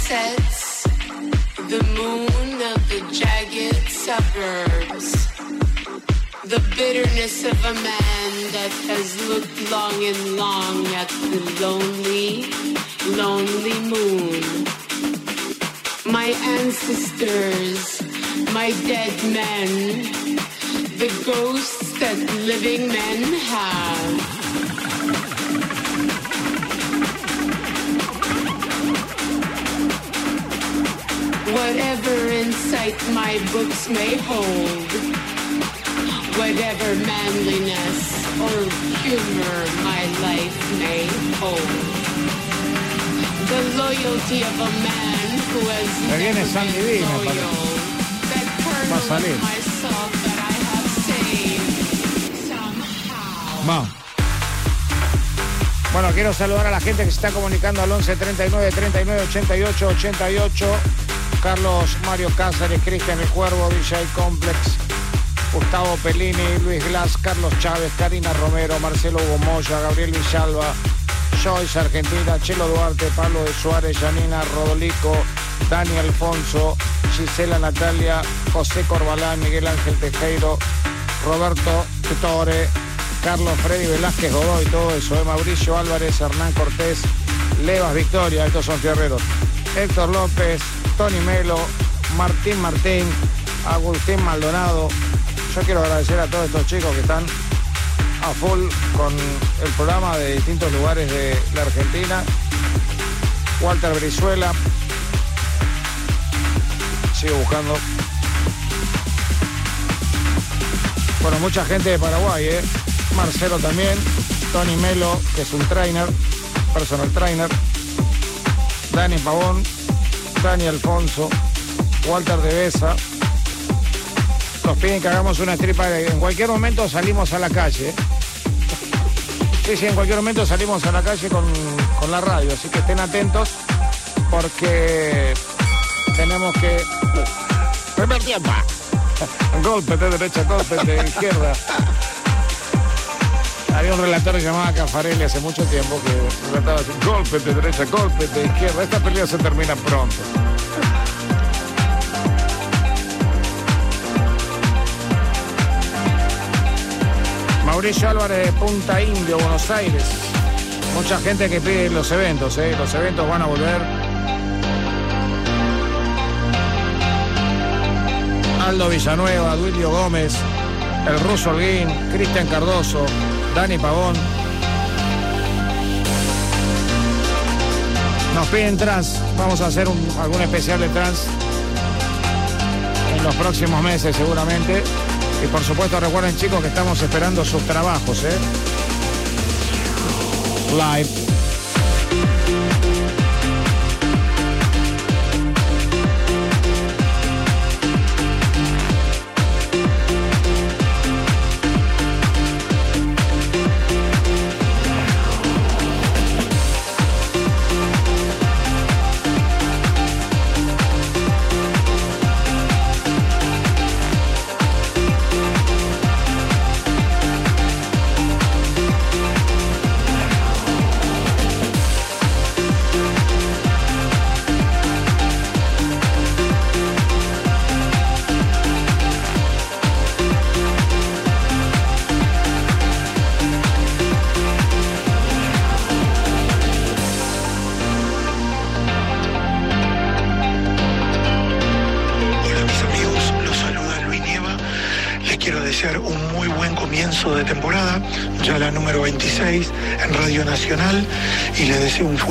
sunsets, the moon of the jagged suburbs, the bitterness of a man that has looked long and long at the lonely, lonely moon. My ancestors, my dead men, the ghosts that living men have. Whatever insight my books may hold, whatever manliness or humor my life may hold, the loyalty of a man who has never Sandy been parece. loyal, that Va a kernel of myself that I have saved somehow. Vamos. Bueno, quiero saludar a la gente que se está comunicando al 11 39 39 88 88. Carlos Mario Cáceres, Cristian El Cuervo, DJ Complex, Gustavo Pellini, Luis Glass, Carlos Chávez, Karina Romero, Marcelo Hugo Gabriel Villalba, Joyce Argentina, Chelo Duarte, Pablo de Suárez, Janina Rodolico, Dani Alfonso, Gisela Natalia, José Corbalán, Miguel Ángel Tejero, Roberto Tutore, Carlos Freddy Velázquez Godoy, todo eso, eh, Mauricio Álvarez, Hernán Cortés, Levas Victoria, estos son fierreros, Héctor López, Tony Melo, Martín Martín, Agustín Maldonado. Yo quiero agradecer a todos estos chicos que están a full con el programa de distintos lugares de la Argentina. Walter Brizuela. Sigo buscando. Bueno, mucha gente de Paraguay, ¿eh? Marcelo también. Tony Melo, que es un trainer, personal trainer. Dani Pavón. Dani Alfonso. Walter de Besa. Nos piden que hagamos una tripa. En cualquier momento salimos a la calle. Sí, sí, en cualquier momento salimos a la calle con, con la radio, así que estén atentos porque tenemos que... Primer tiempo. Golpe de derecha, golpe de izquierda. Había un relator que llamaba Cafarelli hace mucho tiempo que relataba así, golpe de derecha, golpe de izquierda. Esta pelea se termina pronto. Mauricio Álvarez de Punta Indio, Buenos Aires. Mucha gente que pide los eventos, ¿eh? los eventos van a volver. Aldo Villanueva, Duilio Gómez, el ruso Holguín, Cristian Cardoso, Dani Pavón. Nos piden trans, vamos a hacer un- algún especial de trans en los próximos meses seguramente. Y por supuesto recuerden chicos que estamos esperando sus trabajos, ¿eh? Live.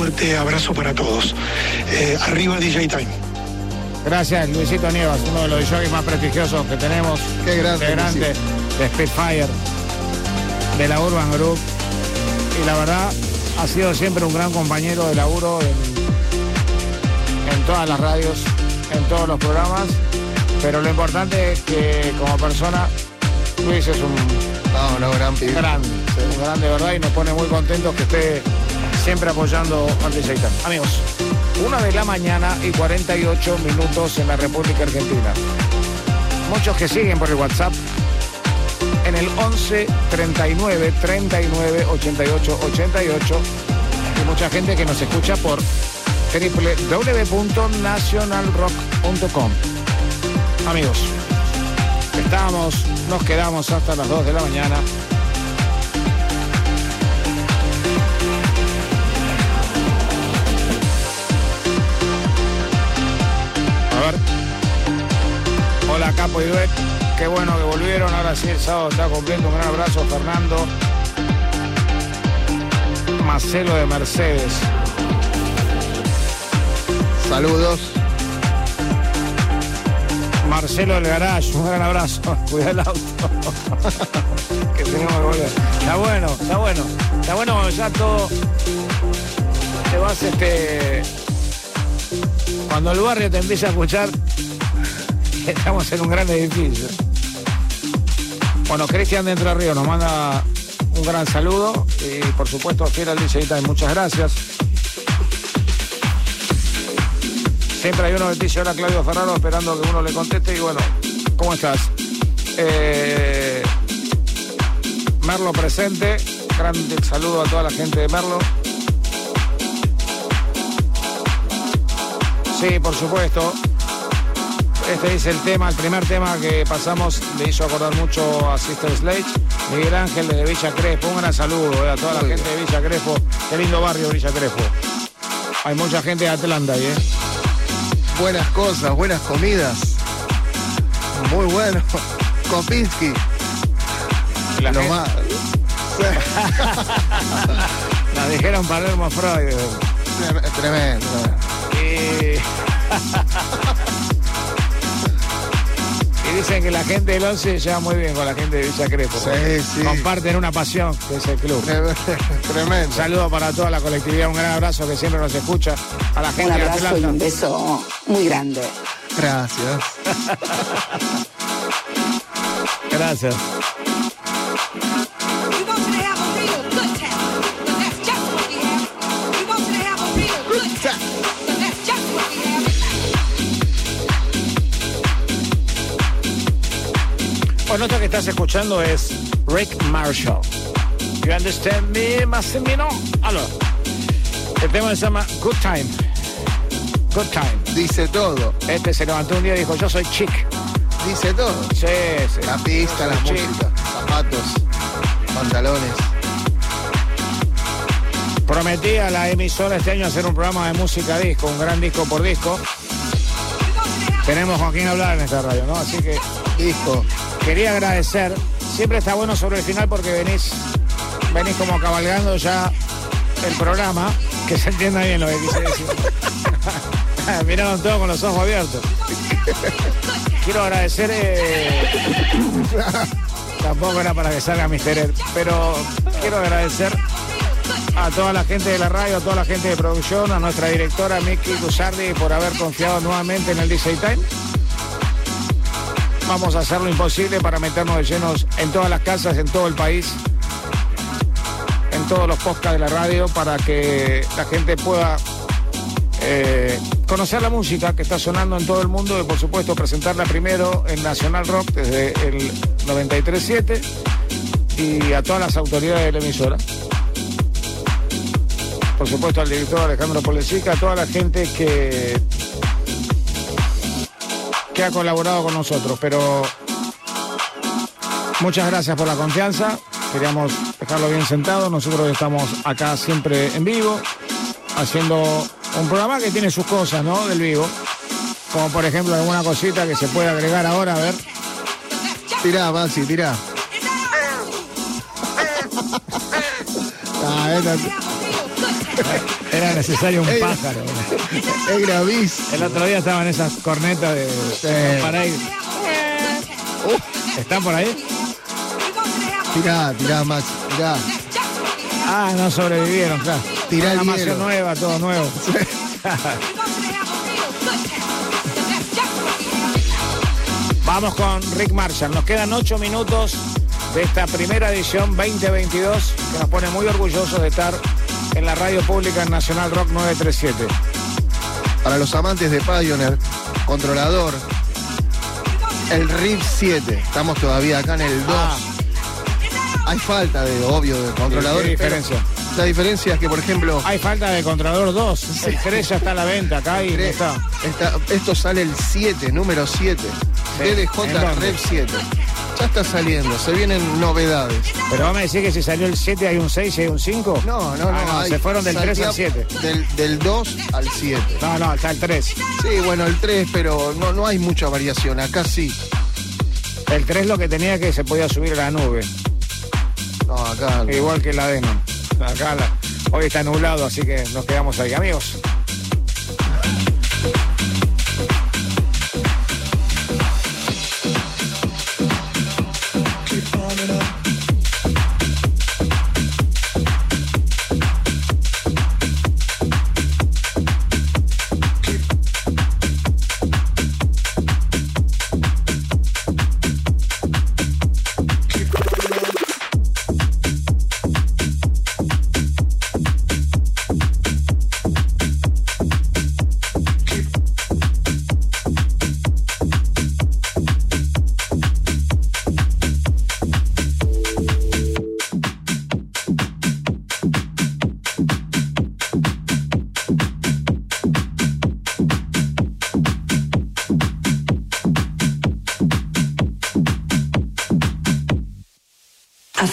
Fuerte abrazo para todos. Eh, arriba DJ Time. Gracias, Luisito Nievas, uno de los jockeys más prestigiosos que tenemos. Qué grande, Luisito. de Spitfire, de la Urban Group. Y la verdad, ha sido siempre un gran compañero de laburo en, en todas las radios, en todos los programas. Pero lo importante es que como persona, Luis es un No, no, gran grande, un grande, ¿verdad? Y nos pone muy contentos que esté siempre apoyando al Time. Amigos, una de la mañana y 48 minutos en la República Argentina. Muchos que siguen por el WhatsApp en el 11 39 39 88 88 y mucha gente que nos escucha por www.nationalrock.com. Amigos, estamos, nos quedamos hasta las 2 de la mañana. Capo y Duet. Qué bueno que volvieron. Ahora sí el sábado está completo. Un gran abrazo, Fernando. Marcelo de Mercedes. Saludos. Marcelo del Garage, un gran abrazo. Cuida el auto. que tenemos que volver. Está bueno, está bueno. Está bueno cuando ya todo te vas este. Cuando el barrio te empieza a escuchar, estamos en un gran edificio. Bueno, Cristian de Entre nos manda un gran saludo y por supuesto fiel al DJ Time, muchas gracias. Siempre hay uno que dice, hola Claudio Ferraro, esperando que uno le conteste y bueno, ¿cómo estás? Eh, Merlo presente, gran saludo a toda la gente de Merlo. Sí, por supuesto. Este es el tema, el primer tema que pasamos, le hizo acordar mucho a Sister Sledge, Miguel Ángel de Villa Crespo. Un gran saludo eh, a toda la gente de Villa Crespo. Qué lindo barrio Villa Crespo. Hay mucha gente de Atlanta ahí, ¿eh? Buenas cosas, buenas comidas. Muy bueno. Kopinski. La Lo gente- más. Nos dijeron Palermo Freud. Tremendo. Y... y dicen que la gente del 11 se lleva muy bien con la gente de Villa Crespo. Sí, sí. Comparten una pasión, que es el club. Tremendo. Un saludo para toda la colectividad, un gran abrazo que siempre nos escucha. A la gente Un de abrazo y Atlanta. un beso muy grande. Gracias. Gracias. Bueno, esto que estás escuchando es Rick Marshall. You understand me, Massimino? Allora, el tema se llama Good Time. Good Time. Dice todo. Este se levantó un día y dijo, yo soy chic. Dice todo. Sí, sí. La pista, la Soy música, zapatos, pantalones. Prometí a la emisora este año hacer un programa de música disco, un gran disco por disco. Tenemos con quién hablar en esta radio, ¿no? Así que, disco. Quería agradecer. Siempre está bueno sobre el final porque venís, venís como cabalgando ya el programa, que se entienda bien lo que quise decir. Miraron todos con los ojos abiertos. Quiero agradecer. eh, tampoco era para que salga Mister pero quiero agradecer a toda la gente de la radio, a toda la gente de producción, a nuestra directora Miki Guzardi por haber confiado nuevamente en el DJ Time. Vamos a hacer lo imposible para meternos de llenos en todas las casas, en todo el país, en todos los podcasts de la radio, para que la gente pueda eh, conocer la música que está sonando en todo el mundo y por supuesto presentarla primero en Nacional Rock desde el 93.7 y a todas las autoridades de la emisora. Por supuesto al director Alejandro Polesica, a toda la gente que, que ha colaborado con nosotros, pero muchas gracias por la confianza. Queríamos dejarlo bien sentado. Nosotros estamos acá siempre en vivo, haciendo un programa que tiene sus cosas, ¿no? Del vivo. Como por ejemplo alguna cosita que se puede agregar ahora, a ver. Tirá, Maxi, tirá. Ah, esta- Era necesario un pájaro. Es gravísimo. El otro día estaban esas cornetas de, para ir. ¿Están por ahí? Tirá, tirá, Maxi, tirá. Ah, no sobrevivieron, claro. Tirá hielo. nueva, todo nuevo. Vamos con Rick Marshall. Nos quedan ocho minutos de esta primera edición 2022 que nos pone muy orgullosos de estar en la radio pública Nacional Rock 937. Para los amantes de Pioneer, controlador, el RIP 7. Estamos todavía acá en el 2. Hay falta de, obvio, de controladores. ¿Qué diferencia? La diferencia es que, por ejemplo, Hay falta de controlador 2. El 3 ya está a la venta acá y no está. está- esto sale el 7, número 7. ¿en DDJ? Rev 7. Ya está saliendo, se vienen novedades. Pero vamos a decir que si salió el 7 hay un 6 y hay un 5. No, no, no. Ah, hay- se fueron del 3 al saltea 7. Del, del 2 al 7. No, no, está el 3. Sí, bueno, el 3, pero no, no hay mucha variación. Acá sí. El 3 lo que tenía que se podía subir a la nube. No, acá. Igual que la Denon. Acá la- hoy está nublado, así que nos quedamos ahí. Amigos,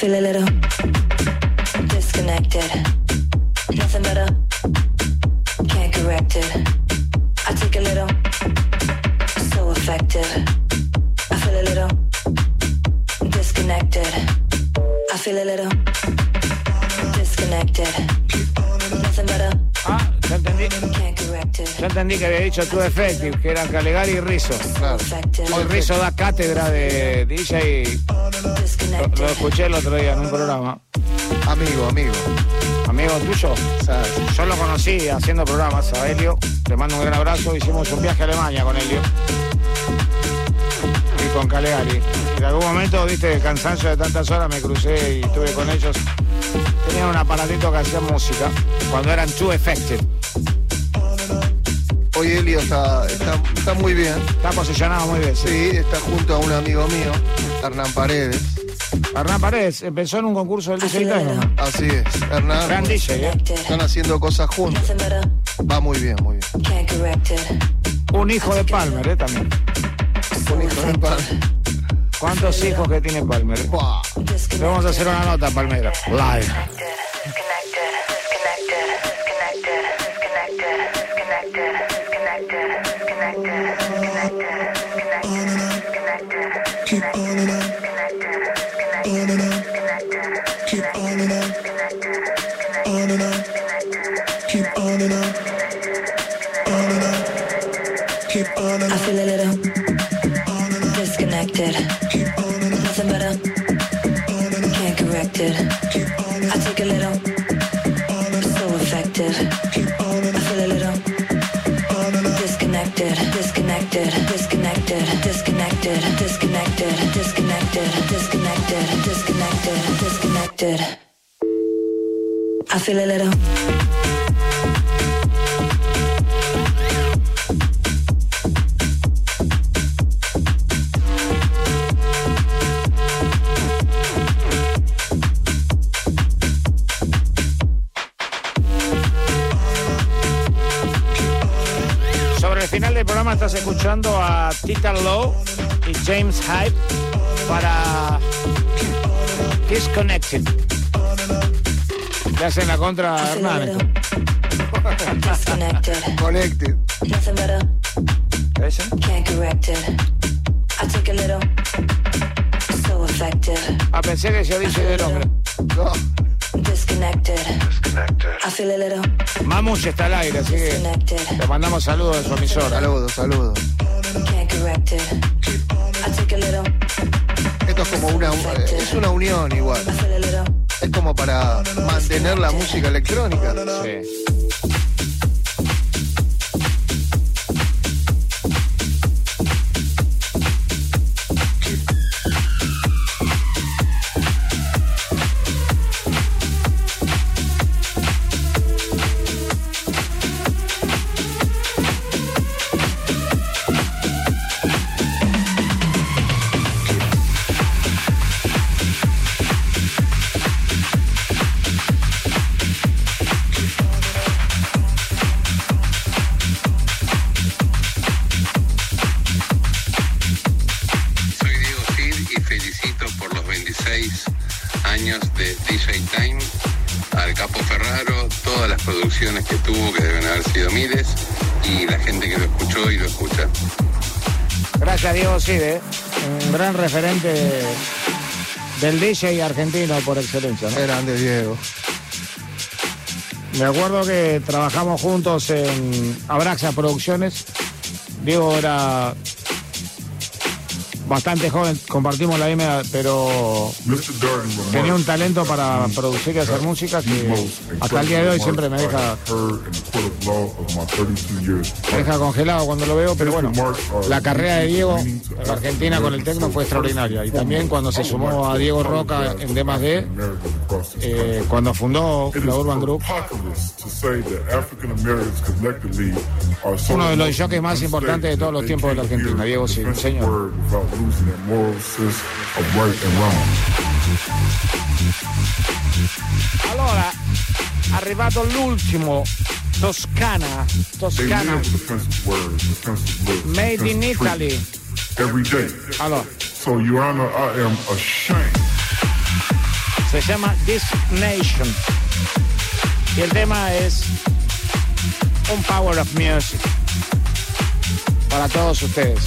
feel a little disconnected. Nothing better. Can't correct it. I take a little. So effective. I feel a little disconnected. I feel a little disconnected. Nothing better. Ah, ya entendí. Can't correct it. Ya entendí que había dicho Too Effective, que eran Calegari y Rizzo. Hoy Rizzo da cátedra de DJ. Lo, lo escuché el otro día en un programa. Amigo, amigo. Amigo tuyo. Yo lo conocí haciendo programas a Helio. Le mando un gran abrazo. Hicimos un viaje a Alemania con Helio. Y con Calegari. En algún momento, viste, cansancio de tantas horas, me crucé y estuve con ellos. Tenían un aparatito que hacía música. Cuando eran Too Effective. Hoy Elio está, está, está muy bien. Está posicionado muy bien. Sí, está junto a un amigo mío, Hernán Paredes. Hernán Paredes empezó en un concurso del DJ Time. Así es, Hernán. Gran DJ, ¿eh? Están haciendo cosas juntos. Va muy bien, muy bien. Un hijo de Palmer, ¿eh? También. Un hijo de Palmer. ¿Cuántos hijos que tiene Palmer? eh? Le vamos a hacer una nota, Palmera. Live. Feel a little. Mandamos saludos de su emisora. Saludos, saludos. Esto es como una, es una unión igual. Es como para mantener la música electrónica. Sí. Que tuvo, que deben haber sido miles, y la gente que lo escuchó y lo escucha. Gracias Diego Cide, un gran referente del DJ argentino por excelencia. ¿no? Grande Diego. Me acuerdo que trabajamos juntos en Abraxa Producciones. Diego era bastante joven, compartimos la misma, pero tenía un talento para producir y hacer música que hasta el día de hoy siempre me deja, me deja congelado cuando lo veo, pero bueno, la carrera de Diego en Argentina con el tecno fue extraordinaria y también cuando se sumó a Diego Roca en D+D, eh, cuando fundó la Urban Group, uno de los jockeys más importantes de todos los tiempos de la Argentina, Diego sí, señor. Allora, arrivato l'ultimo, Toscana, Toscana, made in Italy. Every day. Allora, So, Your Honor, I am ashamed Se llama This Nation. Y el tema es un Power of Music para todos ustedes.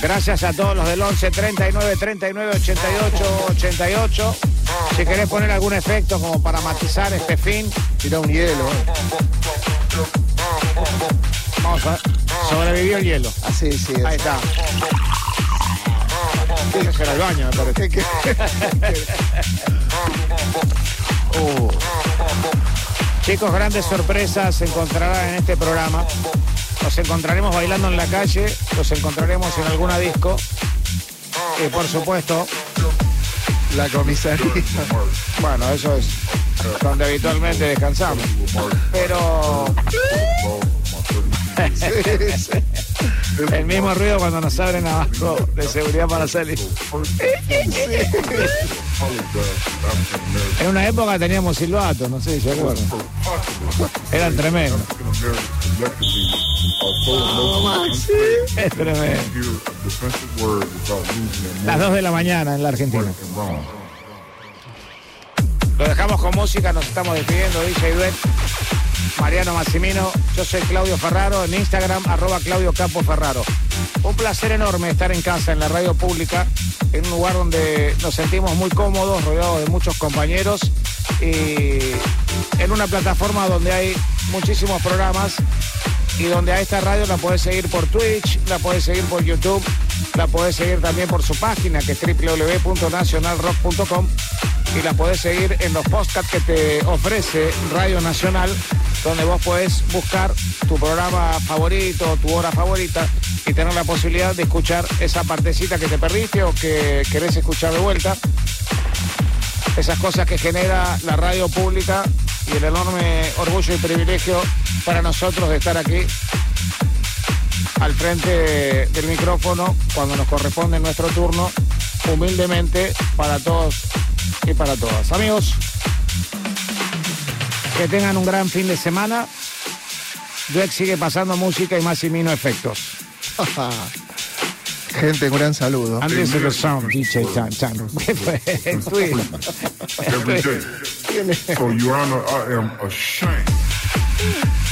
Gracias a todos los del 11 39 39 88 88. Si querés poner algún efecto como para matizar este fin, tira un hielo. Vamos a ver. Sobrevivió el hielo. Así, sí. Ahí está. Tiene que al baño, me parece. Uh. Chicos, grandes sorpresas se encontrarán en este programa. Nos encontraremos bailando en la calle, los encontraremos en alguna disco. Y por supuesto, la comisaría. Bueno, eso es donde habitualmente descansamos. Pero. El mismo ruido cuando nos abren abajo de seguridad para salir. En una época teníamos silbato, no sé si se acuerdan. Eran tremendos. Tremendo. Las 2 de la mañana en la Argentina. Lo dejamos con música, nos estamos despidiendo, DJ Duet, Mariano Massimino, yo soy Claudio Ferraro, en Instagram, arroba Claudio Capo Ferraro. Un placer enorme estar en casa, en la radio pública, en un lugar donde nos sentimos muy cómodos, rodeados de muchos compañeros y en una plataforma donde hay muchísimos programas y donde a esta radio la puedes seguir por Twitch, la puedes seguir por YouTube, la puedes seguir también por su página que es www.nacionalrock.com y la puedes seguir en los podcasts que te ofrece Radio Nacional, donde vos podés buscar tu programa favorito, tu hora favorita y tener la posibilidad de escuchar esa partecita que te perdiste o que querés escuchar de vuelta. Esas cosas que genera la radio pública y el enorme orgullo y privilegio para nosotros de estar aquí al frente del micrófono cuando nos corresponde nuestro turno, humildemente para todos y para todas. Amigos, que tengan un gran fin de semana. Dweck sigue pasando música y Massimino efectos. Gente, un gran saludo. And this is the sound, DJ Chan Chan. ¿Qué fue? Every day. Honor, I am ashamed.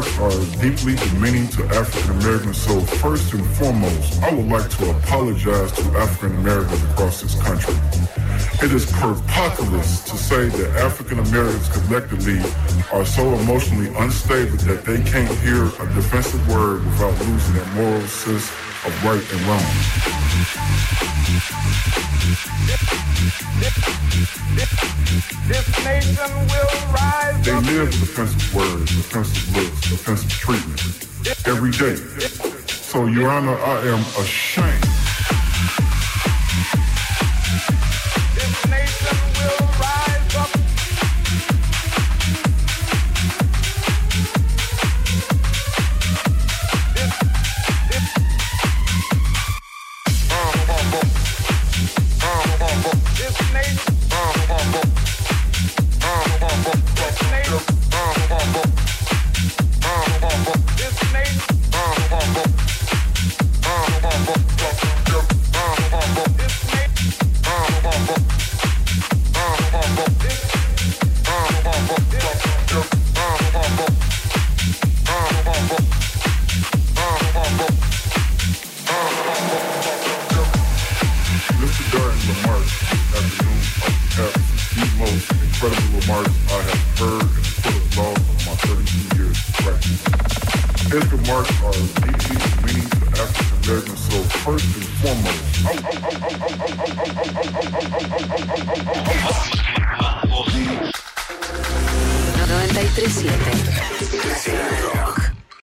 Remarks are deeply demeaning to African Americans, so first and foremost, I would like to apologize to African Americans across this country. It is preposterous to say that African Americans collectively are so emotionally unstable that they can't hear a defensive word without losing their moral sense of right and wrong. They live defensive words, defensive looks, defensive treatment every day. So, Your Honor, I am ashamed.